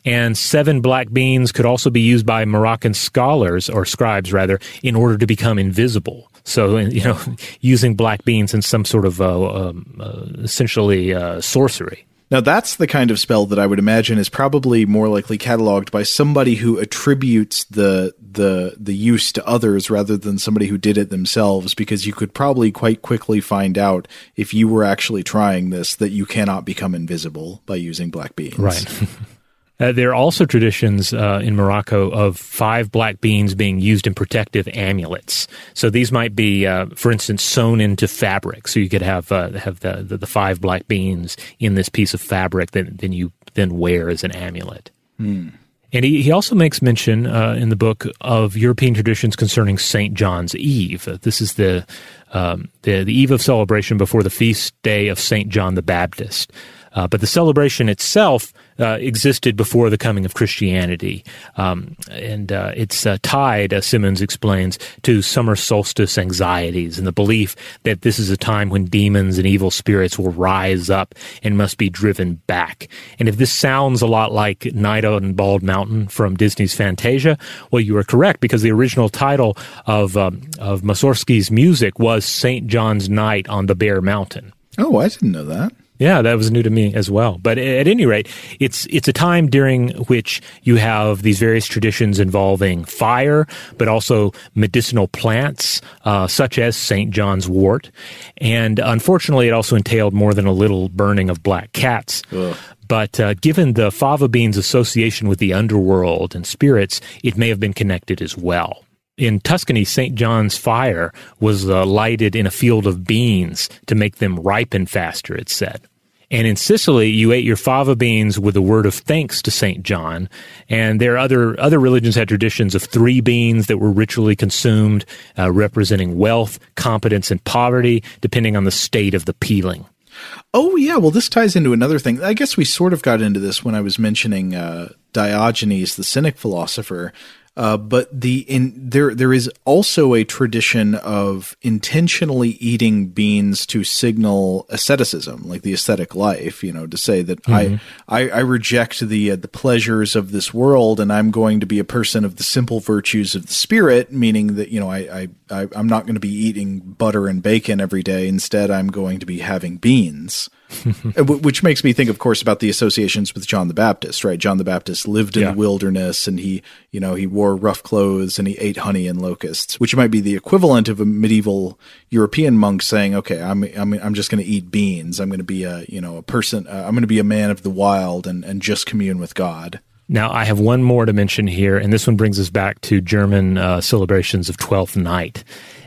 And seven black beans could also be used by Moroccan scholars, or scribes rather, in order to become invisible. So, you know, using black beans in some sort of uh, um, uh, essentially uh, sorcery. Now, that's the kind of spell that I would imagine is probably more likely cataloged by somebody who attributes the the the use to others rather than somebody who did it themselves, because you could probably quite quickly find out if you were actually trying this that you cannot become invisible by using black beans. Right. Uh, there are also traditions uh, in Morocco of five black beans being used in protective amulets. So these might be, uh, for instance, sewn into fabric. So you could have uh, have the, the, the five black beans in this piece of fabric that then you then wear as an amulet. Hmm. And he, he also makes mention uh, in the book of European traditions concerning St. John's Eve. Uh, this is the, um, the, the eve of celebration before the feast day of St. John the Baptist. Uh, but the celebration itself uh, existed before the coming of Christianity. Um, and uh, it's uh, tied, as Simoons explains, to summer solstice anxieties and the belief that this is a time when demons and evil spirits will rise up and must be driven back. And if this sounds a lot like Night on Bald Mountain from Disney's Fantasia, well, you are correct because the original title of, um, of Mussorgsky's music was St. John's Night on the Bare Mountain. Oh, I didn't know that. Yeah, that was new to me as well. But at any rate, it's it's a time during which you have these various traditions involving fire, but also medicinal plants, uh, such as St. John's wort. And unfortunately, it also entailed more than a little burning of black cats. Ugh. But uh, given the fava bean's association with the underworld and spirits, it may have been connected as well in Tuscany, St. John's fire was uh, lighted in a field of beans to make them ripen faster, it said. And in Sicily, you ate your fava beans with a word of thanks to St. John. And there are other, other religions had traditions of three beans that were ritually consumed, uh, representing wealth, competence, and poverty, depending on the state of the peeling. Oh yeah, well this ties into another thing. I guess we sort of got into this when I was mentioning uh, Diogenes, the Cynic philosopher. Uh, but the in there there is also a tradition of intentionally eating beans to signal asceticism, like the ascetic life. You know, to say that I, I I reject the uh, the pleasures of this world, and I'm going to be a person of the simple virtues of the spirit. Meaning that you know I I, I I'm not going to be eating butter and bacon every day. Instead, I'm going to be having beans. Uh, wh- Which makes me think, of course, about the associations with John the Baptist, right? John the Baptist lived in Yeah. the wilderness and he, you know, he wore rough clothes and he ate honey and locusts, which might be the equivalent of a medieval European monk saying, okay, I'm, I'm, I'm just going to eat beans. I'm going to be a, you know, a person, uh, I'm going to be a man of the wild and, and just commune with God. Now, I have one more to mention here, and this one brings us back to German uh, celebrations of Twelfth Night.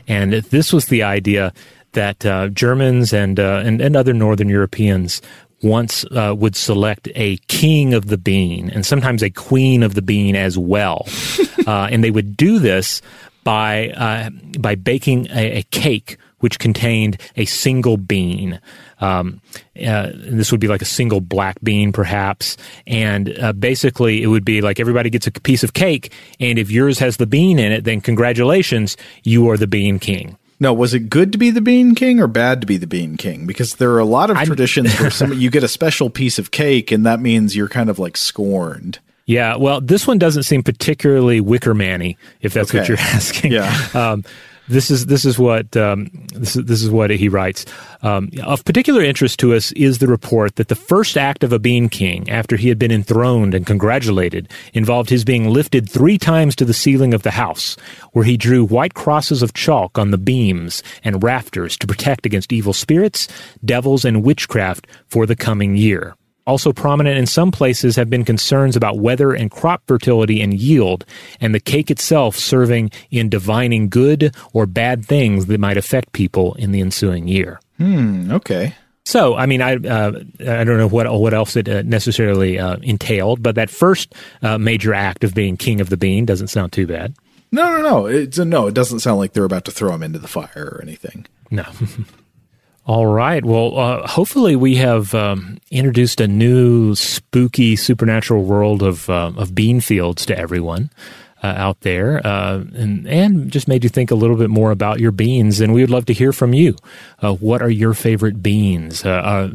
And this was the idea that uh, Germans and, uh, and and other Northern Europeans once uh, would select a king of the bean and sometimes a queen of the bean as well, uh, and they would do this by uh, by baking a, a cake which contained a single bean. Um, uh, this would be like a single black bean, perhaps. And uh, basically, it would be like everybody gets a piece of cake, and if yours has the bean in it, then congratulations, you are the bean king. No, was it good to be the bean king or bad to be the bean king? Because there are a lot of traditions where some, you get a special piece of cake and that means you're kind of like scorned. Yeah, well, this one doesn't seem particularly Wickerman-y, if that's what you're asking. Yeah. Um, this is this is what um, this is this is what he writes. Um, of particular interest to us is the report that the first act of a bean king, after he had been enthroned and congratulated, involved his being lifted three times to the ceiling of the house, where he drew white crosses of chalk on the beams and rafters to protect against evil spirits, devils, and witchcraft for the coming year. Also prominent in some places have been concerns about weather and crop fertility and yield, and the cake itself serving in divining good or bad things that might affect people in the ensuing year. Hmm, okay. So, I mean, I uh, I don't know what what else it uh, necessarily uh, entailed, but that first uh, major act of being king of the bean doesn't sound too bad. No, no, no. It's no. It doesn't sound like they're about to throw him into the fire or anything. No. All right. Well, uh, hopefully we have um, introduced a new spooky supernatural world of uh, of bean fields to everyone uh, out there, uh, and and just made you think a little bit more about your beans. And we would love to hear from you. Uh, what are your favorite beans? Uh,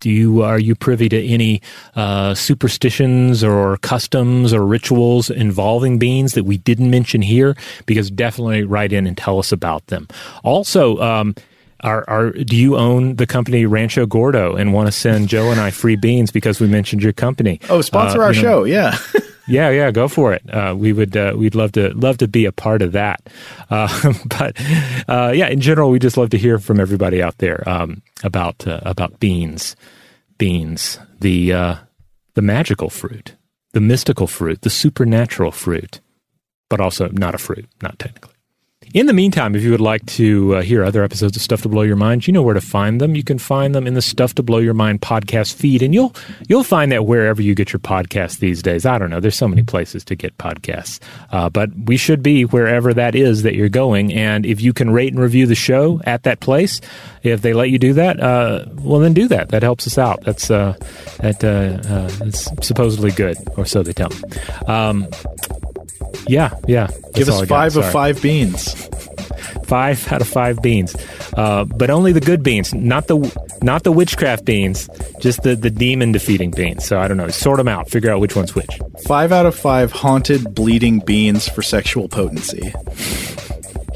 do you are you privy to any uh, superstitions or customs or rituals involving beans that we didn't mention here? Because definitely write in and tell us about them. Also, um, are, are do you own the company Rancho Gordo and want to send Joe and I free beans because we mentioned your company? Oh, sponsor Uh, our you know, show. Yeah. yeah, yeah, go for it. Uh, we would, uh, we'd love to, love to be a part of that. Uh, but uh, yeah, in general, we just love to hear from everybody out there um, about uh, about beans, beans, the uh, the magical fruit, the mystical fruit, the supernatural fruit, but also not a fruit, not technically. In the meantime, if you would like to uh, hear other episodes of Stuff to Blow Your Mind, you know where to find them. You can find them in the Stuff to Blow Your Mind podcast feed, and you'll you'll find that wherever you get your podcasts these days. I don't know. There's so many places to get podcasts, uh, but we should be wherever that is that you're going. And if you can rate and review the show at that place, if they let you do that, uh, well then do that. That helps us out. That's uh, that uh, uh, it's supposedly good, or so they tell me. Um, yeah, yeah. Give us five of five beans. five out of five beans, uh, but only the good beans, not the not the witchcraft beans, just the the demon defeating beans. So I don't know, sort them out, figure out which one's which. Five out of five haunted, bleeding beans for sexual potency.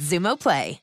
Xumo Play.